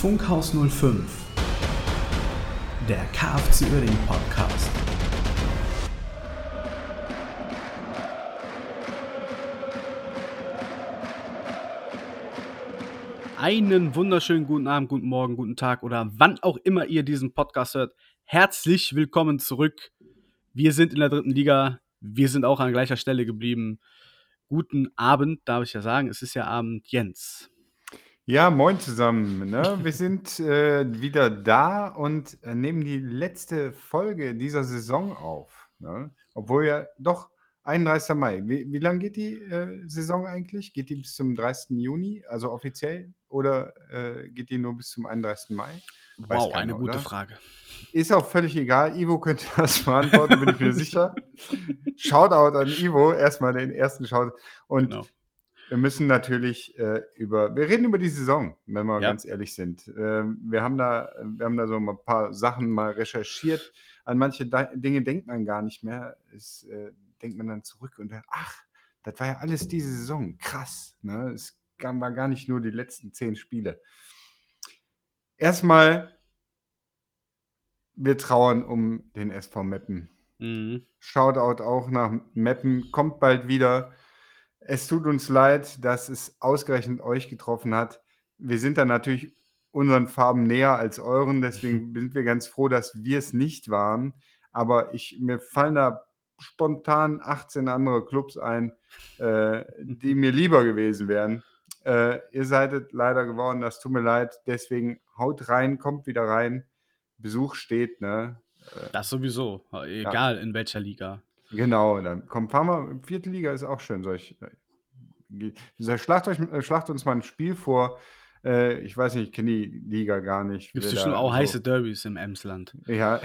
Funkhaus 05, der KFC Uerdingen Podcast. Einen wunderschönen guten Abend, guten Morgen, guten Tag oder wann auch immer ihr diesen Podcast hört. Herzlich willkommen zurück. Wir sind in der dritten Liga. Wir sind auch an gleicher Stelle geblieben. Guten Abend, darf ich ja sagen. Es ist ja Abend, Jens. Ja, moin zusammen. Ne? Wir sind äh, wieder da und äh, nehmen die letzte Folge dieser Saison auf. Ne? Obwohl ja doch 31. Mai. Wie, wie lange geht die äh, Saison eigentlich? Geht die bis zum 30. Juni, also offiziell? Oder äh, geht die nur bis zum 31. Mai? Weiß wow, keiner, eine gute oder? Frage. Ist auch völlig egal. Ivo könnte das beantworten, bin ich mir sicher. Shoutout an Ivo, erstmal den ersten Shoutout. Und genau. Wir müssen natürlich äh, über, wir reden über die Saison, wenn wir ja. ganz ehrlich sind. Äh, wir, haben da, wir haben da so ein paar Sachen mal recherchiert. An manche Dinge denkt man gar nicht mehr. Es äh, denkt man dann zurück und dann, ach, das war ja alles diese Saison. Krass. Ne? Es war gar nicht nur die letzten zehn Spiele. Erstmal, wir trauern um den SV Meppen. Mhm. Shoutout auch nach Meppen, kommt bald wieder. Es tut uns leid, dass es ausgerechnet euch getroffen hat. Wir sind da natürlich unseren Farben näher als euren, deswegen sind wir ganz froh, dass wir es nicht waren. Aber ich, mir fallen da spontan 18 andere Clubs ein, äh, die mir lieber gewesen wären. Äh, ihr seid leider geworden, das tut mir leid. Deswegen haut rein, kommt wieder rein. Besuch steht, ne? Äh, das sowieso, egal ja. in welcher Liga. Genau, dann kommt fahren wir. Vierte Liga ist auch schön. Solch, äh, schlacht, euch, äh, schlacht uns mal ein Spiel vor, äh, ich weiß nicht, ich kenne die Liga gar nicht. Gibt es bestimmt auch so. heiße Derbys im Emsland? Ja.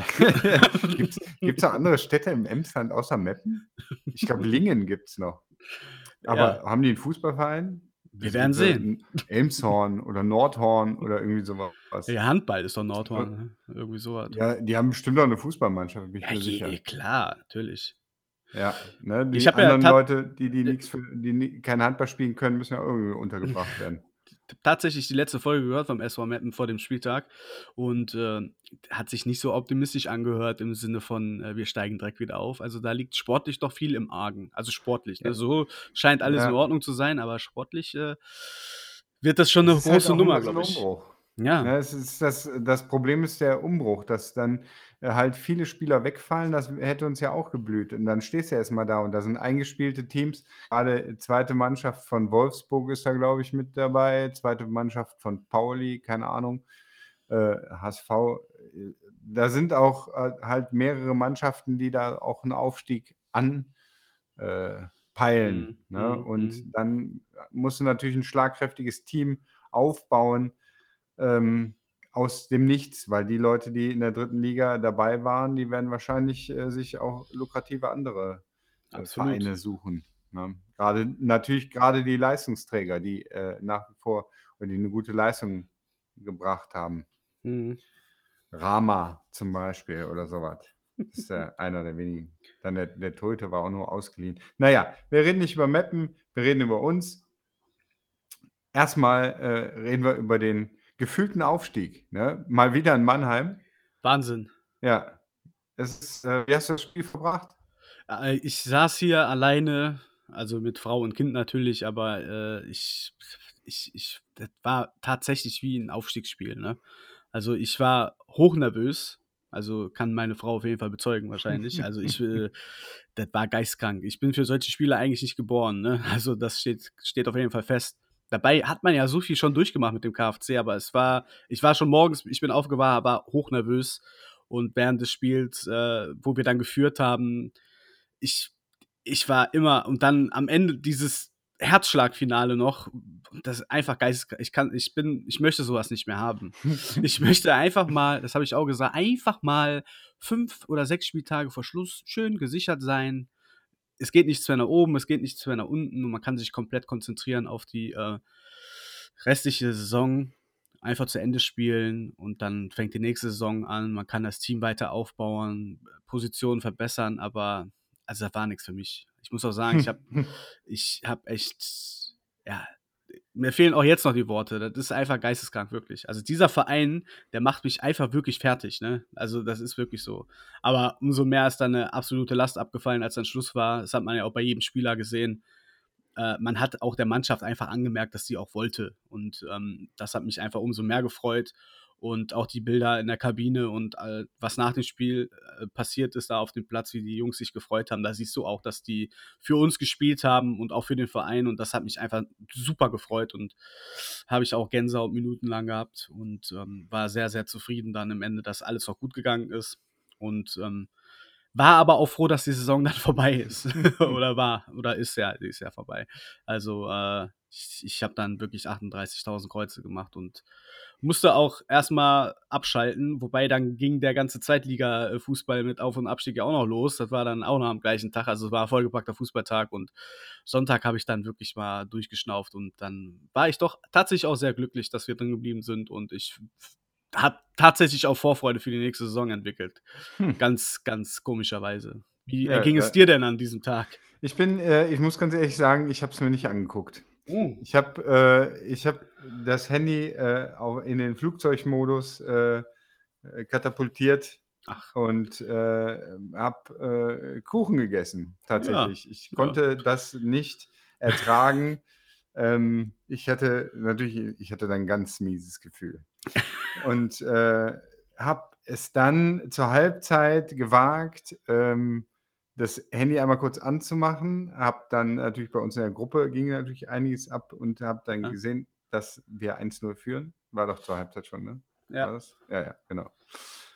gibt es noch andere Städte im Emsland außer Meppen? Ich glaube, Lingen gibt es noch. Aber ja. haben die einen Fußballverein? Wir werden sehen. Elmshorn oder Nordhorn oder irgendwie sowas. Ja, Handball ist doch Nordhorn. Ja. Ne? Irgendwie sowas. Ja, die haben bestimmt auch eine Fußballmannschaft, bin ich ja, mir sicher. Je, klar, natürlich. Ja, ne, die ich anderen ja Leute, die, die, nix für, die kein Handball spielen können, müssen ja irgendwie untergebracht werden tatsächlich die letzte Folge gehört vom SV Mappen vor dem Spieltag und äh, hat sich nicht so optimistisch angehört im Sinne von, äh, wir steigen direkt wieder auf. Also da liegt sportlich doch viel im Argen. Also sportlich. Ne? So scheint alles ja. in Ordnung zu sein, aber sportlich äh, wird das schon eine das halt große halt Nummer, glaube ich. Umbruch. Ja. ja es ist das, das Problem ist der Umbruch, dass dann äh, halt viele Spieler wegfallen, das hätte uns ja auch geblüht. Und dann stehst du ja erstmal da und da sind eingespielte Teams. Gerade zweite Mannschaft von Wolfsburg ist da, glaube ich, mit dabei. Zweite Mannschaft von Pauli, keine Ahnung. Äh, HSV. Äh, da sind auch äh, halt mehrere Mannschaften, die da auch einen Aufstieg anpeilen. Äh, mhm. Ne? Mhm. Und mhm. dann musst du natürlich ein schlagkräftiges Team aufbauen ähm, aus dem Nichts, weil die Leute, die in der dritten Liga dabei waren, die werden wahrscheinlich äh, sich auch lukrative andere äh, Vereine suchen. Ne? Gerade natürlich gerade die Leistungsträger, die äh, nach wie vor oder die eine gute Leistung gebracht haben. Mhm. Rama zum Beispiel oder sowas. Das ist ja einer der wenigen. Dann der, der Tote war auch nur ausgeliehen. Naja, wir reden nicht über Mappen, wir reden über uns. Erstmal äh, reden wir über den gefühlten Aufstieg. Ne? Mal wieder in Mannheim. Wahnsinn. Ja. Es äh, wie hast du das Spiel verbracht? Äh, ich saß hier alleine, also mit Frau und Kind natürlich, aber äh, ich, ich, ich, das war tatsächlich wie ein Aufstiegsspiel. Ne? Also ich war hochnervös. Also kann meine Frau auf jeden Fall bezeugen wahrscheinlich. Also ich, äh, das war geistkrank. Ich bin für solche Spiele eigentlich nicht geboren. Ne? Also das steht, steht auf jeden Fall fest. Dabei hat man ja so viel schon durchgemacht mit dem KFC, aber es war, ich war schon morgens, ich bin aufgewacht, war hochnervös und während des Spiels, äh, wo wir dann geführt haben, ich, ich war immer und dann am Ende dieses Herzschlagfinale noch, das ist einfach geisteskrank. Ich kann, ich bin, ich möchte sowas nicht mehr haben. ich möchte einfach mal, das habe ich auch gesagt, einfach mal fünf oder sechs Spieltage vor Schluss schön gesichert sein, es geht nichts mehr nach oben, es geht nichts mehr nach unten und man kann sich komplett konzentrieren auf die äh, restliche Saison, einfach zu Ende spielen und dann fängt die nächste Saison an. Man kann das Team weiter aufbauen, Positionen verbessern, aber also das war nichts für mich. Ich muss auch sagen, ich habe ich hab echt, ja, mir fehlen auch jetzt noch die Worte. Das ist einfach geisteskrank, wirklich. Also dieser Verein, der macht mich einfach wirklich fertig, ne? Also das ist wirklich so. Aber umso mehr ist dann eine absolute Last abgefallen, als dann Schluss war. Das hat man ja auch bei jedem Spieler gesehen. Äh, man hat auch der Mannschaft einfach angemerkt, dass sie auch wollte. Und ähm, das hat mich einfach umso mehr gefreut und auch die Bilder in der Kabine und äh, was nach dem Spiel äh, passiert ist da auf dem Platz, wie die Jungs sich gefreut haben, da siehst du auch, dass die für uns gespielt haben und auch für den Verein und das hat mich einfach super gefreut und habe ich auch Gänsehaut minutenlang gehabt und ähm, war sehr, sehr zufrieden dann am Ende, dass alles auch gut gegangen ist und ähm, war aber auch froh, dass die Saison dann vorbei ist. oder war, oder ist ja, ist ja vorbei. Also äh, ich, ich habe dann wirklich 38.000 Kreuze gemacht und musste auch erstmal abschalten, wobei dann ging der ganze Zweitliga-Fußball mit Auf- und Abstieg ja auch noch los. Das war dann auch noch am gleichen Tag, also es war ein vollgepackter Fußballtag und Sonntag habe ich dann wirklich mal durchgeschnauft und dann war ich doch tatsächlich auch sehr glücklich, dass wir drin geblieben sind und ich habe tatsächlich auch Vorfreude für die nächste Saison entwickelt. Hm. Ganz, ganz komischerweise. Wie ja, ging es dir denn an diesem Tag? Ich bin, äh, ich muss ganz ehrlich sagen, ich habe es mir nicht angeguckt. Oh. Ich habe äh, hab das Handy äh, in den Flugzeugmodus äh, äh, katapultiert Ach. und äh, habe äh, Kuchen gegessen, tatsächlich. Ja. Ich konnte ja. das nicht ertragen. ähm, ich hatte natürlich, ich hatte dann ein ganz mieses Gefühl. und äh, habe es dann zur Halbzeit gewagt, ähm, das Handy einmal kurz anzumachen, habe dann natürlich bei uns in der Gruppe ging natürlich einiges ab und habe dann ja. gesehen, dass wir 1-0 führen. War doch zur Halbzeit schon, ne? Ja. ja, ja, genau.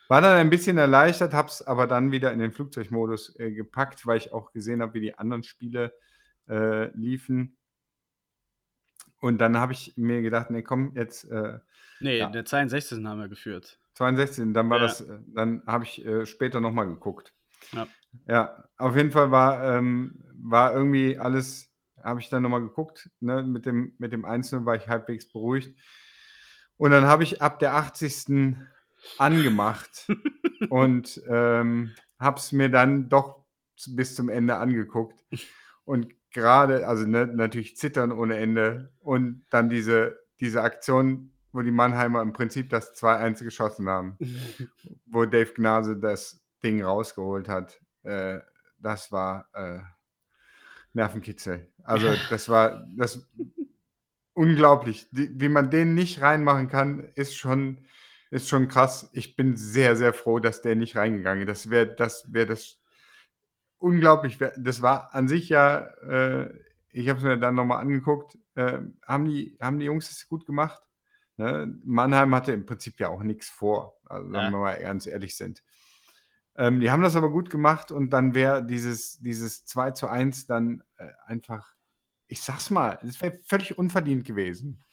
War dann ein bisschen erleichtert, habe es aber dann wieder in den Flugzeugmodus äh, gepackt, weil ich auch gesehen habe, wie die anderen Spiele äh, liefen. Und dann habe ich mir gedacht, nee, komm, jetzt. Äh, nee, ja. der 62. haben wir geführt. 62. Dann war ja. das, äh, dann habe ich äh, später nochmal geguckt. Ja. Ja, auf jeden Fall war, ähm, war irgendwie alles, habe ich dann nochmal geguckt, ne, mit dem, mit dem Einzelnen war ich halbwegs beruhigt. Und dann habe ich ab der 80. angemacht und ähm, habe es mir dann doch bis zum Ende angeguckt. Und gerade, also ne, natürlich zittern ohne Ende und dann diese, diese Aktion, wo die Mannheimer im Prinzip das 2-1 geschossen haben, wo Dave Gnase das Ding rausgeholt hat. Äh, das war äh, Nervenkitzel. Also das war das unglaublich. Die, wie man den nicht reinmachen kann, ist schon, ist schon krass. Ich bin sehr, sehr froh, dass der nicht reingegangen ist. Das wäre das, wär das unglaublich. Das war an sich ja, äh, ich habe es mir dann nochmal angeguckt, äh, haben, die, haben die Jungs es gut gemacht? Ne? Mannheim hatte im Prinzip ja auch nichts vor, also, ja. wenn wir mal ganz ehrlich sind. Ähm, die haben das aber gut gemacht und dann wäre dieses, dieses 2 zu 1 dann äh, einfach, ich sag's mal, es wäre völlig unverdient gewesen.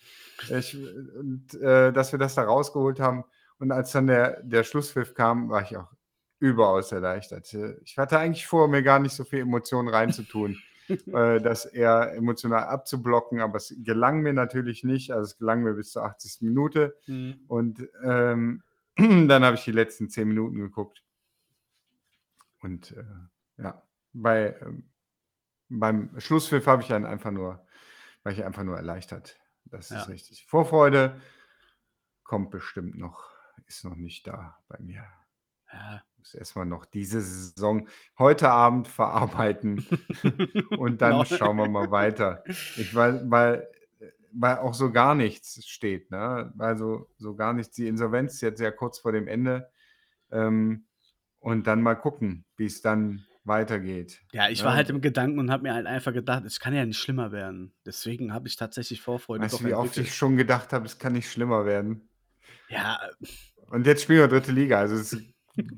Ich, und äh, dass wir das da rausgeholt haben. Und als dann der, der Schlusspfiff kam, war ich auch überaus erleichtert. Ich hatte eigentlich vor, mir gar nicht so viel Emotionen reinzutun, äh, das eher emotional abzublocken, aber es gelang mir natürlich nicht. Also es gelang mir bis zur 80. Minute. Mhm. Und ähm, dann habe ich die letzten 10 Minuten geguckt. Und äh, ja, bei, ähm, beim Schlusspfiff habe ich dann einfach nur, war ich einfach nur erleichtert. Das ja. ist richtig. Vorfreude kommt bestimmt noch, ist noch nicht da bei mir. Ja. Muss erstmal noch diese Saison heute Abend verarbeiten und dann genau. schauen wir mal weiter. Ich weil, weil, weil auch so gar nichts steht, ne? Also so gar nichts. Die Insolvenz ist jetzt ja kurz vor dem Ende. Ähm, und dann mal gucken, wie es dann weitergeht. Ja, ich war halt im Gedanken und habe mir halt einfach gedacht, es kann ja nicht schlimmer werden. Deswegen habe ich tatsächlich Vorfreude. Weißt du, wie oft ich schon gedacht habe, es kann nicht schlimmer werden? Ja. Und jetzt spielen wir dritte Liga, also es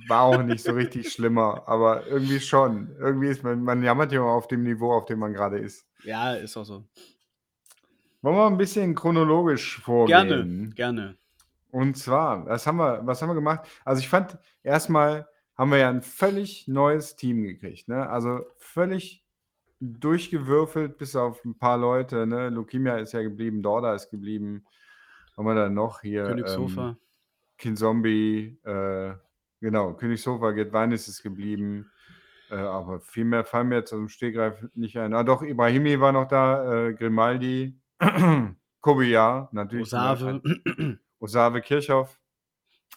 war auch nicht so richtig schlimmer, aber irgendwie schon. Irgendwie ist man, man jammert ja auf dem Niveau, auf dem man gerade ist. Ja, ist auch so. Wollen wir ein bisschen chronologisch vorgehen? Gerne, gerne. Und zwar, was haben wir, was haben wir gemacht? Also ich fand erstmal haben wir ja ein völlig neues Team gekriegt. Ne? Also völlig durchgewürfelt, bis auf ein paar Leute. Ne? Lukimia ist ja geblieben, Dorda ist geblieben. Haben wir dann noch hier? Königshofer. Ähm, Kinzombie, äh, genau, Königshofer, Gedweinis ist geblieben. Äh, aber viel mehr fallen mir jetzt aus dem Stegreif nicht ein. Ah, doch, Ibrahimi war noch da, äh, Grimaldi. Kobiar, natürlich. Osave. Osave Kirchhoff.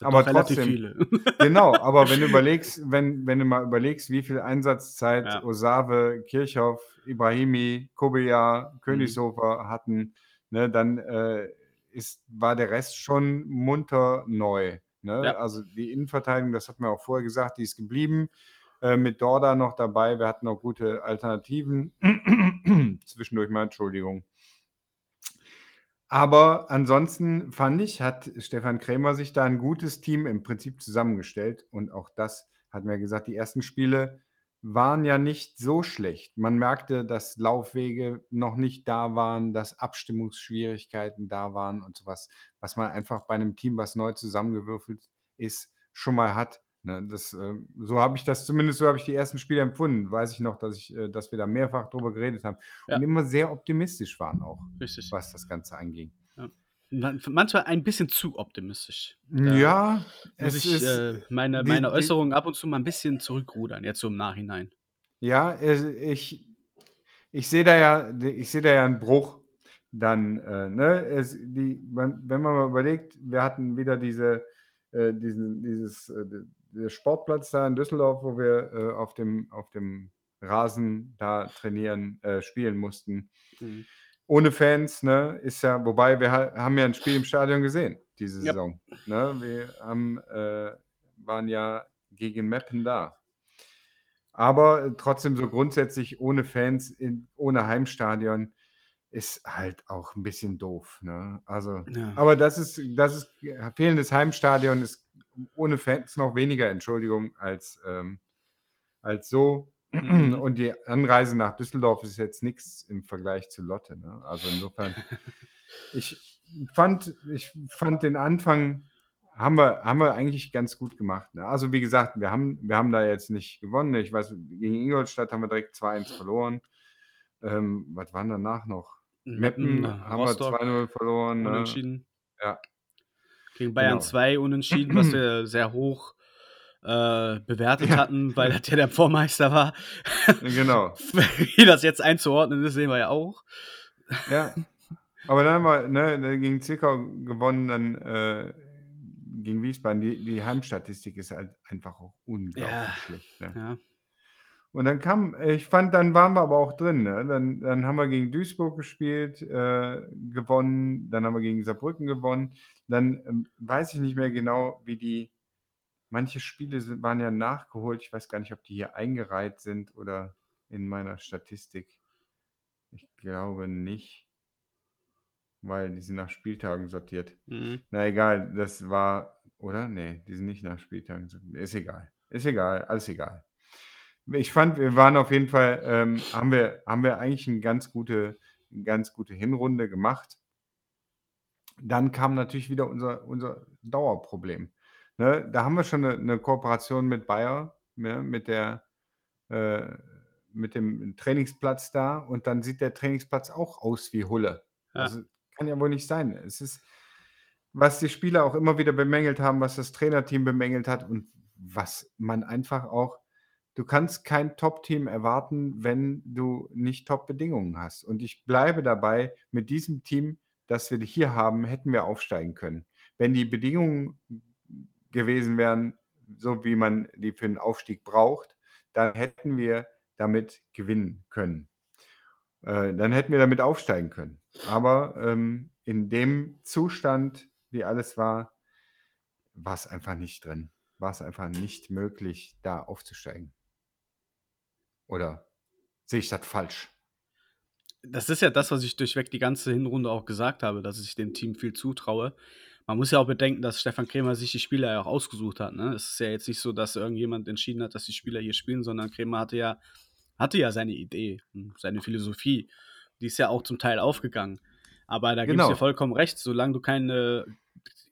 Aber trotzdem, viele. genau, aber wenn du überlegst, wenn, wenn du mal überlegst, wie viel Einsatzzeit Ja. Osave, Kirchhoff, Ibrahimi, Mhm. Königshofer hatten, ne, dann äh, ist, war der Rest schon munter neu. Ne? Ja. Also die Innenverteidigung, das hat man auch vorher gesagt, die ist geblieben. Äh, mit Dorda noch dabei. Wir hatten auch gute Alternativen. Zwischendurch mal, Entschuldigung. Aber ansonsten fand ich, hat Stefan Krämer sich da ein gutes Team im Prinzip zusammengestellt. Und auch das hat mir gesagt, die ersten Spiele waren ja nicht so schlecht. Man merkte, dass Laufwege noch nicht da waren, dass Abstimmungsschwierigkeiten da waren und sowas, was man einfach bei einem Team, was neu zusammengewürfelt ist, schon mal hat. Ne, das, äh, so habe ich das, zumindest so habe ich die ersten Spiele empfunden. Weiß ich noch, dass, ich, äh, dass wir da mehrfach drüber geredet haben Ja. und immer sehr optimistisch waren auch, Richtig. was das Ganze anging. Man- Manchmal ein bisschen zu optimistisch. Ja, Muss es ich ist, äh, meine, meine die- Äußerungen ab und zu mal ein bisschen zurückrudern, jetzt so im Nachhinein. Ja, ich, ich sehe da ja, ich sehe da ja einen Bruch. Dann, äh, ne, es, die, wenn man mal überlegt, wir hatten wieder diese, äh, diesen, dieses, äh, Sportplatz da in Düsseldorf, wo wir äh, auf dem, auf dem Rasen da trainieren, äh, spielen mussten. Mhm. Ohne Fans, ne, ist ja, wobei wir ha- haben ja ein Spiel im Stadion gesehen, diese. Saison. Ne? Wir haben, äh, waren ja gegen Meppen da. Aber trotzdem so grundsätzlich ohne Fans, in, ohne Heimstadion ist halt auch ein bisschen doof. Ne? Also, Ja. aber das ist, das ist, fehlendes Heimstadion ist ohne Fans noch weniger, Entschuldigung, als, ähm, als so. Mhm. Und die Anreise nach Düsseldorf ist jetzt nichts im Vergleich zu Lotte. Ne? Also insofern, ich fand, ich fand den Anfang haben wir, haben wir eigentlich ganz gut gemacht. Ne? Also wie gesagt, wir haben, wir haben da jetzt nicht gewonnen. Ich weiß, gegen Ingolstadt haben wir direkt 2-1 verloren. Ähm, was waren danach noch? Meppen äh, haben wir 2-0 verloren. Ne? unentschieden. Ja. Gegen Bayern Genau. 2 unentschieden, was wir sehr hoch äh, bewertet Ja. hatten, weil ja der Vormeister war. Genau. Wie das jetzt einzuordnen ist, sehen wir ja auch. Ja. Aber dann haben wir ne, dann gegen Zwickau gewonnen, dann äh, gegen Wiesbaden. Die, die Heimstatistik ist halt einfach auch unglaublich Ja. schlecht. Ne? Ja. Und dann kam, ich fand, dann waren wir aber auch drin. Ne? Dann, dann haben wir gegen Duisburg gespielt, äh, gewonnen. Dann haben wir gegen Saarbrücken gewonnen. Dann ähm, weiß ich nicht mehr genau, wie die. Manche Spiele sind, waren ja nachgeholt. Ich weiß gar nicht, ob die hier eingereiht sind oder in meiner Statistik. Ich glaube nicht, weil die sind nach Spieltagen sortiert. Mhm. Na egal, das war, oder? Nee, die sind nicht nach Spieltagen. sortiert. Ist egal. Ist egal, alles egal. Ich fand, wir waren auf jeden Fall, ähm, haben, wir, haben wir eigentlich eine ganz gute, eine ganz gute Hinrunde gemacht. Dann kam natürlich wieder unser, unser Dauerproblem. Ne? Da haben wir schon eine, eine Kooperation mit Bayer, ne? mit, der, äh, mit dem Trainingsplatz da und dann sieht der Trainingsplatz auch aus wie Hulle. Ja. Also kann ja wohl nicht sein. Es ist, was die Spieler auch immer wieder bemängelt haben, was das Trainerteam bemängelt hat und was man einfach auch, du kannst kein Top-Team erwarten, wenn du nicht Top-Bedingungen hast. Und ich bleibe dabei, mit diesem Team, das wir hier haben, hätten wir aufsteigen können. Wenn die Bedingungen gewesen wären, so wie man die für den Aufstieg braucht, dann hätten wir damit gewinnen können. Äh, dann hätten wir damit aufsteigen können. Aber ähm, in dem Zustand, wie alles war, war es einfach nicht drin. War es einfach nicht möglich, da aufzusteigen. Oder sehe ich das falsch? Das ist ja das, was ich durchweg die ganze Hinrunde auch gesagt habe, dass ich dem Team viel zutraue. Man muss ja auch bedenken, dass Stefan Krämer sich die Spieler ja auch ausgesucht hat. Ne? Es ist ja jetzt nicht so, dass irgendjemand entschieden hat, dass die Spieler hier spielen, sondern Krämer hatte ja, hatte ja seine Idee, seine Philosophie. Die ist ja auch zum Teil aufgegangen. Aber da gebe ich Genau. dir vollkommen recht, solange du keine,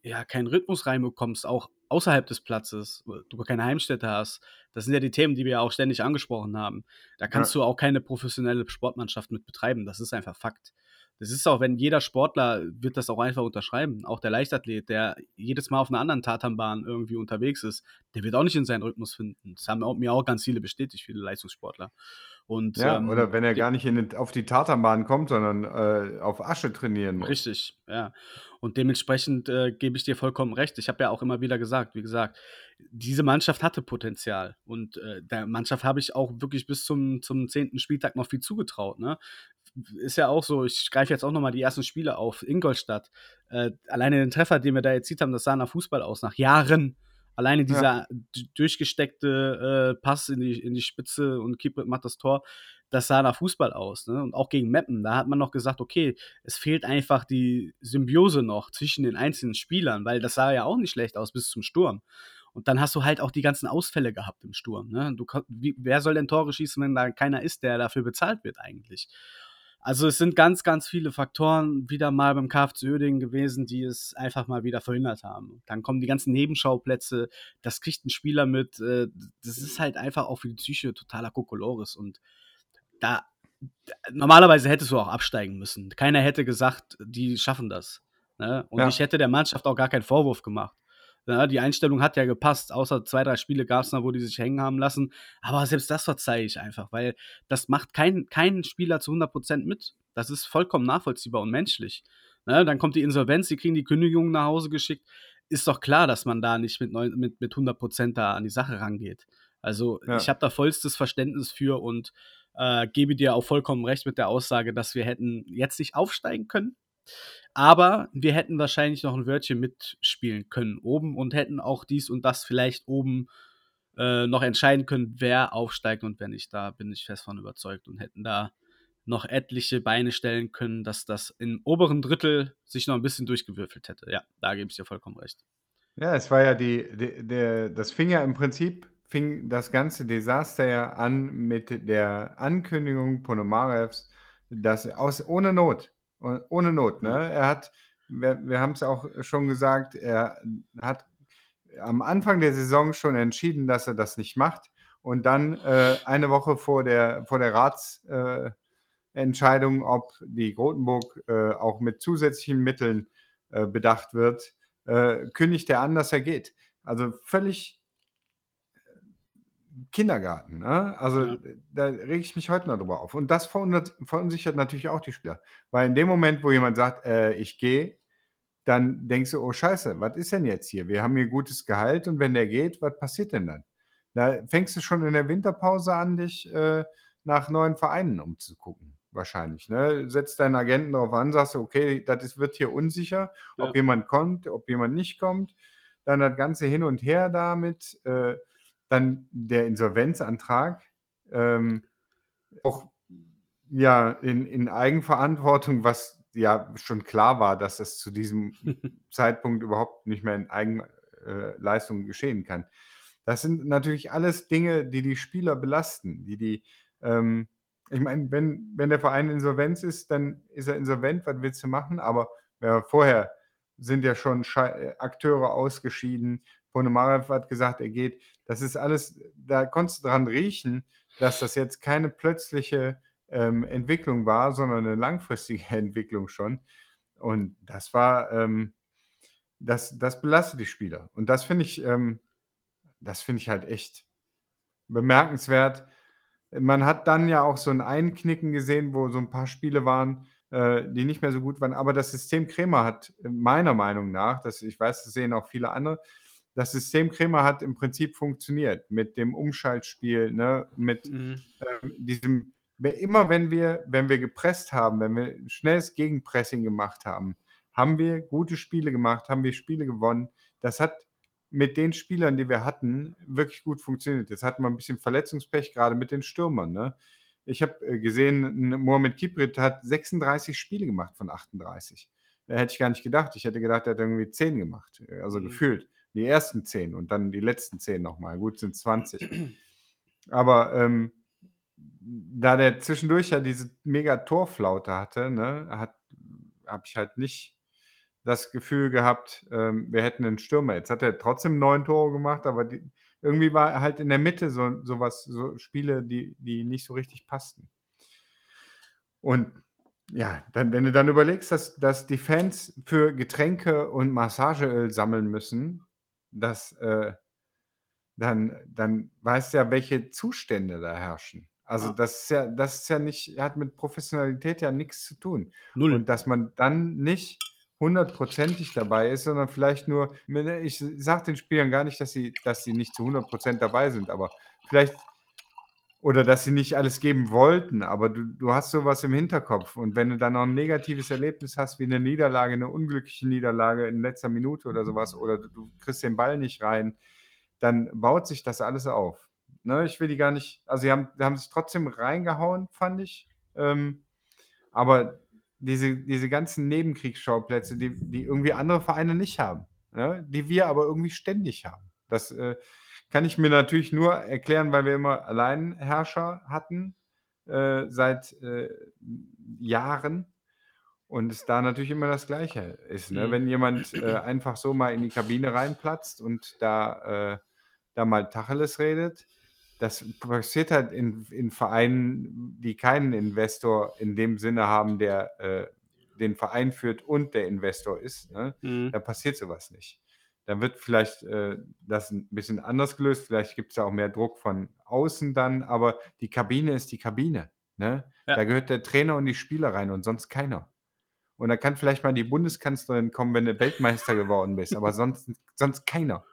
ja, keinen Rhythmus reinbekommst, auch außerhalb des Platzes, du keine Heimstätte hast, das sind ja die Themen, die wir ja auch ständig angesprochen haben. Da kannst du auch keine professionelle Sportmannschaft mit betreiben. Das ist einfach Fakt. Das ist auch, wenn jeder Sportler wird das auch einfach unterschreiben. Auch der Leichtathlet, der jedes Mal auf einer anderen Tatanbahn irgendwie unterwegs ist, der wird auch nicht in seinen Rhythmus finden. Das haben auch, mir auch ganz viele bestätigt, viele Leistungssportler. Und Ja, ähm, oder wenn er gar nicht in auf die Tatanbahn kommt, sondern äh, auf Asche trainieren muss. Richtig, ja. Und dementsprechend äh, gebe ich dir vollkommen recht. Ich habe ja auch immer wieder gesagt, wie gesagt, diese Mannschaft hatte Potenzial. Und äh, der Mannschaft habe ich auch wirklich bis zum, zum 10. Spieltag noch viel zugetraut. Ne? Ist ja auch so, ich greife jetzt auch nochmal die ersten Spiele auf. Ingolstadt, äh, alleine den Treffer, den wir da erzielt haben, das sah nach Fußball aus, nach Jahren. Alleine dieser Ja. durchgesteckte äh, Pass in die, in die Spitze und Kiepert macht das Tor, das sah nach Fußball aus. Ne? Und auch gegen Meppen, da hat man noch gesagt, okay, es fehlt einfach die Symbiose noch zwischen den einzelnen Spielern, weil das sah ja auch nicht schlecht aus bis zum Sturm. Und dann hast du halt auch die ganzen Ausfälle gehabt im Sturm. Ne? Du, wie, wer soll denn Tore schießen, wenn da keiner ist, der dafür bezahlt wird eigentlich? Also es sind ganz, ganz viele Faktoren wieder mal beim KFC Uerdingen gewesen, die es einfach mal wieder verhindert haben. Dann kommen die ganzen Nebenschauplätze, das kriegt ein Spieler mit. Äh, das ist halt einfach auch für die Psyche totaler Kokolores. Und da normalerweise hättest du auch absteigen müssen. Keiner hätte gesagt, die schaffen das. Ne? Und Ja. ich hätte der Mannschaft auch gar keinen Vorwurf gemacht. Ja, die Einstellung hat ja gepasst, außer zwei, drei Spiele gab es noch, wo die sich hängen haben lassen. Aber selbst das verzeihe ich einfach, weil das macht kein, kein Spieler zu 100% mit. Das ist vollkommen nachvollziehbar und menschlich. Ne? Dann kommt die Insolvenz, sie kriegen die Kündigung nach Hause geschickt. Ist doch klar, dass man da nicht mit, neun- mit, mit 100% da an die Sache rangeht. Also Ja. ich habe da vollstes Verständnis für und äh, gebe dir auch vollkommen recht mit der Aussage, dass wir hätten jetzt nicht aufsteigen können. Aber wir hätten wahrscheinlich noch ein Wörtchen mitspielen können oben und hätten auch dies und das vielleicht oben äh, noch entscheiden können, wer aufsteigt und wer nicht. Da bin ich fest von überzeugt und hätten da noch etliche Beine stellen können, dass das im oberen Drittel sich noch ein bisschen durchgewürfelt hätte. Ja, da gebe ich dir vollkommen recht. Ja, es war ja die, die, der, das fing ja im Prinzip, fing das ganze Desaster ja an mit der Ankündigung Ponomarevs, dass aus, ohne Not, ohne Not, ne? Er hat, wir, wir haben es auch schon gesagt, er hat am Anfang der Saison schon entschieden, dass er das nicht macht und dann äh, eine Woche vor der, vor der Ratsentscheidung, äh, ob die Grotenburg äh, auch mit zusätzlichen Mitteln äh, bedacht wird, äh, kündigt er an, dass er geht. Also völlig Kindergarten. Ne? Also Ja. da rege ich mich heute noch drüber auf. Und das verunsichert natürlich auch die Spieler. Weil in dem Moment, wo jemand sagt, äh, ich gehe, dann denkst du, oh Scheiße, was ist denn jetzt hier? Wir haben hier gutes Gehalt und wenn der geht, was passiert denn dann? Da fängst du schon in der Winterpause an, dich äh, nach neuen Vereinen umzugucken. Wahrscheinlich. Ne? Setzt deinen Agenten darauf an, sagst du, okay, das ist, wird hier unsicher, ob Ja. jemand kommt, ob jemand nicht kommt. Dann das Ganze hin und her damit. Äh, dann der Insolvenzantrag. Ähm, auch ja in, in Eigenverantwortung, was ja schon klar war, dass das zu diesem Zeitpunkt überhaupt nicht mehr in Eigenleistung geschehen kann. Das sind natürlich alles Dinge, die die Spieler belasten, die die, ähm, ich meine, wenn, wenn der Verein insolvenz ist, dann ist er insolvent, was willst du machen? Aber ja, vorher sind ja schon Schei- Akteure ausgeschieden. Ponomarev hat gesagt, er geht. Das ist alles, da konntest du dran riechen, dass das jetzt keine plötzliche ähm, Entwicklung war, sondern eine langfristige Entwicklung schon. Und das war, ähm, das, das belastet die Spieler. Und das finde ich, ähm, das finde ich halt echt bemerkenswert. Man hat dann ja auch so ein Einknicken gesehen, wo so ein paar Spiele waren, äh, die nicht mehr so gut waren. Aber das System Kremer hat äh, meiner Meinung nach, das, ich weiß, das sehen auch viele andere, das System Kremer hat im Prinzip funktioniert mit dem Umschaltspiel, ne, mit Mhm. ähm, diesem, immer wenn wir, wenn wir gepresst haben, wenn wir schnelles Gegenpressing gemacht haben, haben wir gute Spiele gemacht, haben wir Spiele gewonnen. Das hat mit den Spielern, die wir hatten, wirklich gut funktioniert. Jetzt hatten wir ein bisschen Verletzungspech, gerade mit den Stürmern. Ne? Ich habe äh, gesehen, Mohamed Kiprit hat 36 Spiele gemacht von 38. Da hätte ich gar nicht gedacht. Ich hätte gedacht, er hat irgendwie 10 gemacht. äh, Also Mhm. gefühlt. Die ersten 10 und dann die letzten 10 nochmal. Gut, sind 20. Aber ähm, da der zwischendurch ja diese mega Torflaute hatte, ne, hat, habe ich halt nicht das Gefühl gehabt, ähm, wir hätten einen Stürmer. Jetzt hat er trotzdem neun Tore gemacht, aber die, irgendwie war halt in der Mitte so, so was, so Spiele, die, die nicht so richtig passten. Und ja, dann, wenn du dann überlegst, dass, dass die Fans für Getränke und Massageöl sammeln müssen, das, äh, dann, dann weißt du ja, welche Zustände da herrschen. Also Ah. das ist ja, das ist ja nicht, hat mit Professionalität ja nichts zu tun. Null. Und dass man dann nicht hundertprozentig dabei ist, sondern vielleicht nur, ich sage den Spielern gar nicht, dass sie, dass sie nicht zu 100% dabei sind, aber vielleicht, oder dass sie nicht alles geben wollten, aber du, du hast sowas im Hinterkopf. Und wenn du dann noch ein negatives Erlebnis hast, wie eine Niederlage, eine unglückliche Niederlage in letzter Minute oder sowas, oder du, du kriegst den Ball nicht rein, dann baut sich das alles auf. Ne, ich will die gar nicht, also sie haben, haben sich trotzdem reingehauen, fand ich. Ähm, aber diese, diese ganzen Nebenkriegsschauplätze, die, die irgendwie andere Vereine nicht haben, ne, die wir aber irgendwie ständig haben. Das äh, kann ich mir natürlich nur erklären, weil wir immer Alleinherrscher hatten äh, seit äh, Jahren und es da natürlich immer das Gleiche ist. Ne? Mhm. Wenn jemand äh, einfach so mal in die Kabine reinplatzt und da, äh, da mal Tacheles redet, das passiert halt in, in Vereinen, die keinen Investor in dem Sinne haben, der äh, den Verein führt und der Investor ist. Ne? Mhm. Da passiert sowas nicht. Dann wird vielleicht äh, das ein bisschen anders gelöst, vielleicht gibt es ja auch mehr Druck von außen dann, aber die Kabine ist die Kabine. Ne? Ja. Da gehört der Trainer und die Spieler rein und sonst keiner. Und da kann vielleicht mal die Bundeskanzlerin kommen, wenn du Weltmeister geworden bist, aber sonst, sonst keiner.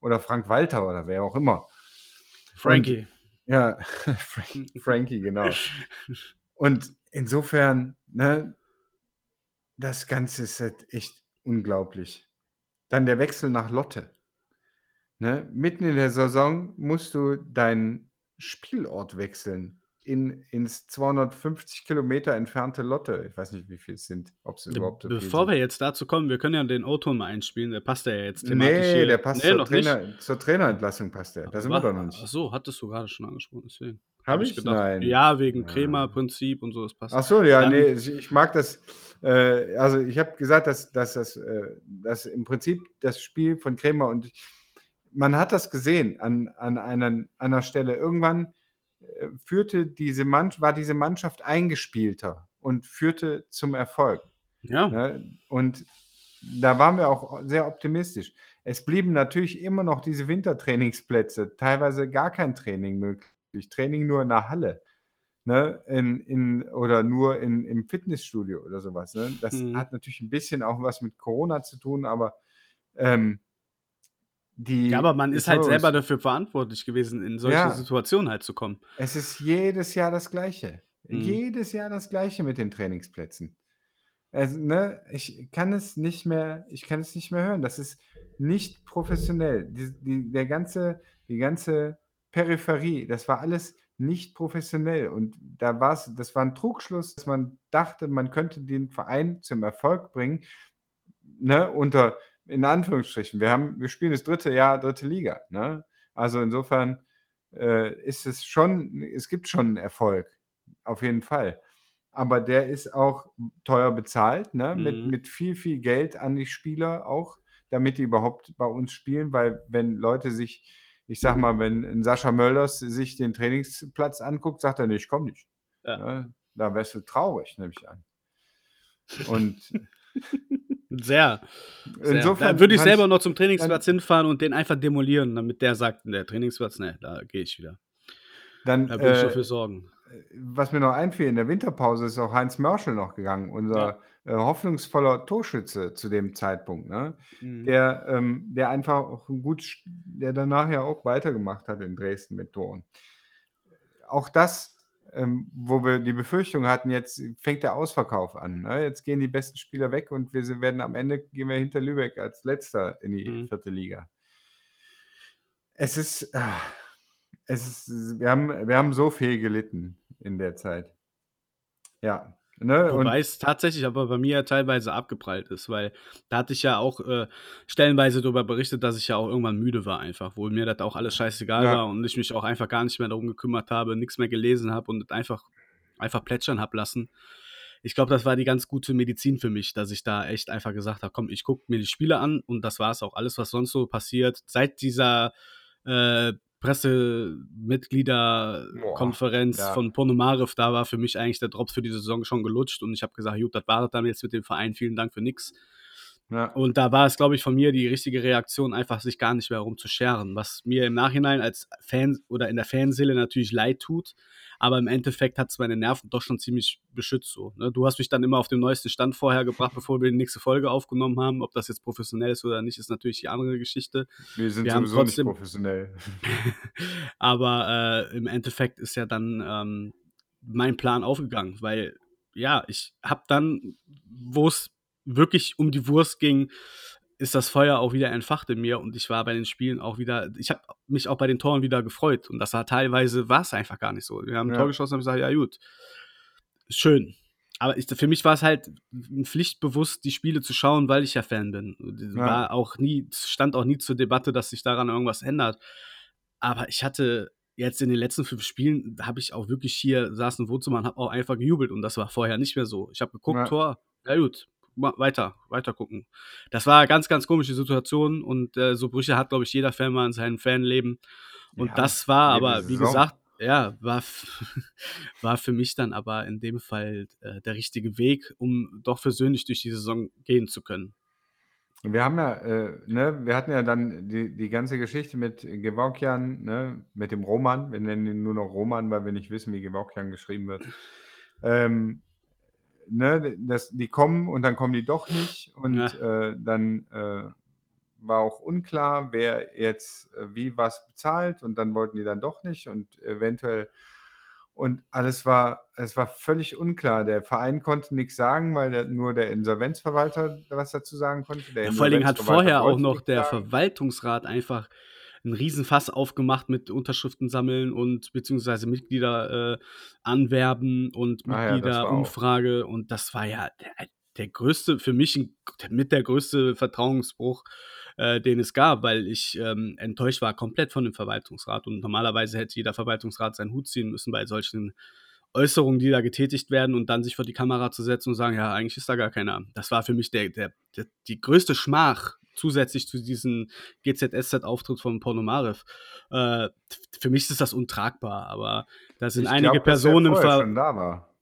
Oder Frank Walter oder wer auch immer. Frankie. Ja, Frank, Frankie, genau. Und insofern, ne, das Ganze ist halt echt unglaublich. Dann der Wechsel nach Lotte. Ne? Mitten in der Saison musst du deinen Spielort wechseln in, ins 250 Kilometer entfernte Lotte. Ich weiß nicht, wie viel es sind, ob es überhaupt so viel Bevor sind. wir jetzt dazu kommen, wir können ja den O-Ton mal einspielen, der passt ja jetzt thematisch Nee, hier. der passt Nee, zur, noch nicht. Trainer, zur Trainerentlassung passt der. Da sind wir doch noch nicht. Ach so, hattest du gerade schon angesprochen, deswegen. Hab Hab ich? Nein. Ja, wegen Ja. Kremer-Prinzip und so, das passt. Ach so, ja, Dann- nee, ich mag das. Äh, also ich habe gesagt, dass, dass das äh, dass im Prinzip das Spiel von Kremer und man hat das gesehen an, an einer, einer Stelle. Irgendwann äh, führte diese Mannschaft, war diese Mannschaft eingespielter und führte zum Erfolg. Ja, Ne? Und da waren wir auch sehr optimistisch. Es blieben natürlich immer noch diese Wintertrainingsplätze, teilweise gar kein Training möglich, Training nur in der Halle. Ne, in, in, oder nur in, im Fitnessstudio oder sowas. Ne? Das Mhm. hat natürlich ein bisschen auch was mit Corona zu tun, aber ähm, die. ja aber man ist halt selber dafür verantwortlich gewesen, in solche Ja. Situationen halt zu kommen. Es ist jedes Jahr das Gleiche. Mhm. Jedes Jahr das Gleiche mit den Trainingsplätzen. Also, ne, ich kann es nicht mehr, ich kann es nicht mehr hören. Das ist nicht professionell. Die, die, der ganze, die ganze Peripherie, das war alles nicht professionell. Und da war es, das war ein Trugschluss, dass man dachte, man könnte den Verein zum Erfolg bringen, ne, unter, in Anführungsstrichen. Wir haben, wir spielen das dritte Jahr, dritte Liga, ne? Also insofern äh, ist es schon, es gibt schon einen Erfolg, auf jeden Fall. Aber der ist auch teuer bezahlt, ne? mit, Mhm. mit viel, viel Geld an die Spieler auch, damit die überhaupt bei uns spielen, weil wenn Leute sich, ich sag mal, wenn Sascha Mölders sich den Trainingsplatz anguckt, sagt er, nee, ich komme nicht. Ja. Ne? Da wärst du traurig, nehme ich an. Und Sehr. insofern da würde ich selber noch zum Trainingsplatz hinfahren und den einfach demolieren, damit der sagt, der Trainingsplatz, ne, da gehe ich wieder. dann, Da will ich äh, dafür sorgen. was mir noch einfiel, in der Winterpause ist auch Heinz Mörschel noch gegangen, unser äh, hoffnungsvoller Torschütze zu dem Zeitpunkt, ne? Mhm. der, ähm, der einfach auch ein gut, der danach ja auch weitergemacht hat in Dresden mit Toren. Auch das, ähm, wo wir die Befürchtung hatten, jetzt fängt der Ausverkauf an. Ne? Jetzt gehen die besten Spieler weg und wir werden am Ende gehen wir hinter Lübeck als letzter in die Mhm. vierte Liga. Es ist, ah, es ist, wir haben, wir haben so viel gelitten in der Zeit. Ja, ne? Wobei es tatsächlich aber bei mir teilweise abgeprallt ist, weil da hatte ich ja auch äh, stellenweise darüber berichtet, dass ich ja auch irgendwann müde war einfach, wo mir das auch alles scheißegal Ja. war und ich mich auch einfach gar nicht mehr darum gekümmert habe, nichts mehr gelesen habe und einfach, einfach plätschern habe lassen. Ich glaube, das war die ganz gute Medizin für mich, dass ich da echt einfach gesagt habe, komm, ich gucke mir die Spiele an und das war es auch. Alles, was sonst so passiert, seit dieser äh, Pressemitgliederkonferenz ja. von Ponomarev, da war für mich eigentlich der Drops für die Saison schon gelutscht und ich habe gesagt, gut, das war es dann jetzt mit dem Verein, vielen Dank für nix. Ja. Und da war es, glaube ich, von mir die richtige Reaktion, einfach sich gar nicht mehr rumzuscheren, was mir im Nachhinein als Fan oder in der Fanseele natürlich leid tut. Aber im Endeffekt hat es meine Nerven doch schon ziemlich beschützt. So, ne? Du hast mich dann immer auf den neuesten Stand vorher gebracht, bevor wir die nächste Folge aufgenommen haben. Ob das jetzt professionell ist oder nicht, ist natürlich die andere Geschichte. Wir sind wir sowieso trotzdem, nicht professionell. aber äh, im Endeffekt ist ja dann ähm, mein Plan aufgegangen, weil ja, ich habe dann, wo es wirklich um die Wurst ging, ist das Feuer auch wieder entfacht in mir und ich war bei den Spielen auch wieder, ich habe mich auch bei den Toren wieder gefreut und das war teilweise, war es einfach gar nicht so. Wir haben ein ja. Tor geschossen und haben gesagt, ja gut, schön. Aber ich, für mich war es halt pflichtbewusst, die Spiele zu schauen, weil ich ja Fan bin. Ja. War auch nie, stand auch nie zur Debatte, dass sich daran irgendwas ändert. Aber ich hatte jetzt in den letzten fünf Spielen, habe ich auch wirklich hier, saß im Wohnzimmer und habe auch einfach gejubelt und das war vorher nicht mehr so. Ich habe geguckt, ja. Tor, ja gut, weiter, weiter gucken. Das war eine ganz, ganz komische Situation und äh, so Brüche hat, glaube ich, jeder Fan mal in seinem Fanleben. Und ja, das war aber, wie gesagt, ja, war, war für mich dann aber in dem Fall äh, der richtige Weg, um doch persönlich durch die Saison gehen zu können. Wir haben ja, äh, ne, wir hatten ja dann die, die ganze Geschichte mit Gewaukian, ne, mit dem Roman. Wir nennen ihn nur noch Roman, weil wir nicht wissen, wie Gewaukian geschrieben wird. Ähm, ne, das, die kommen und dann kommen die doch nicht. Und ja. äh, dann äh, war auch unklar, wer jetzt äh, wie was bezahlt und dann wollten die dann doch nicht und eventuell und alles war, es war völlig unklar. Der Verein konnte nichts sagen, weil der, nur der Insolvenzverwalter was dazu sagen konnte. Ja, vor allen Dingen hat vorher auch noch der sagen. Verwaltungsrat einfach ein Riesenfass aufgemacht mit Unterschriften sammeln und beziehungsweise Mitglieder äh, anwerben und Mitgliederumfrage. Ja, und das war ja der, der größte, für mich ein, mit der größte Vertrauensbruch, äh, den es gab, weil ich ähm, enttäuscht war komplett von dem Verwaltungsrat. Und normalerweise hätte jeder Verwaltungsrat seinen Hut ziehen müssen bei solchen Äußerungen, die da getätigt werden und dann sich vor die Kamera zu setzen und sagen, ja, eigentlich ist da gar keiner. Das war für mich der, der, der die größte Schmach zusätzlich zu diesem GZSZ-Auftritt von Ponomarev. Äh, für mich ist das untragbar, aber da sind ich einige glaub, Personen im Fall. Schon da war.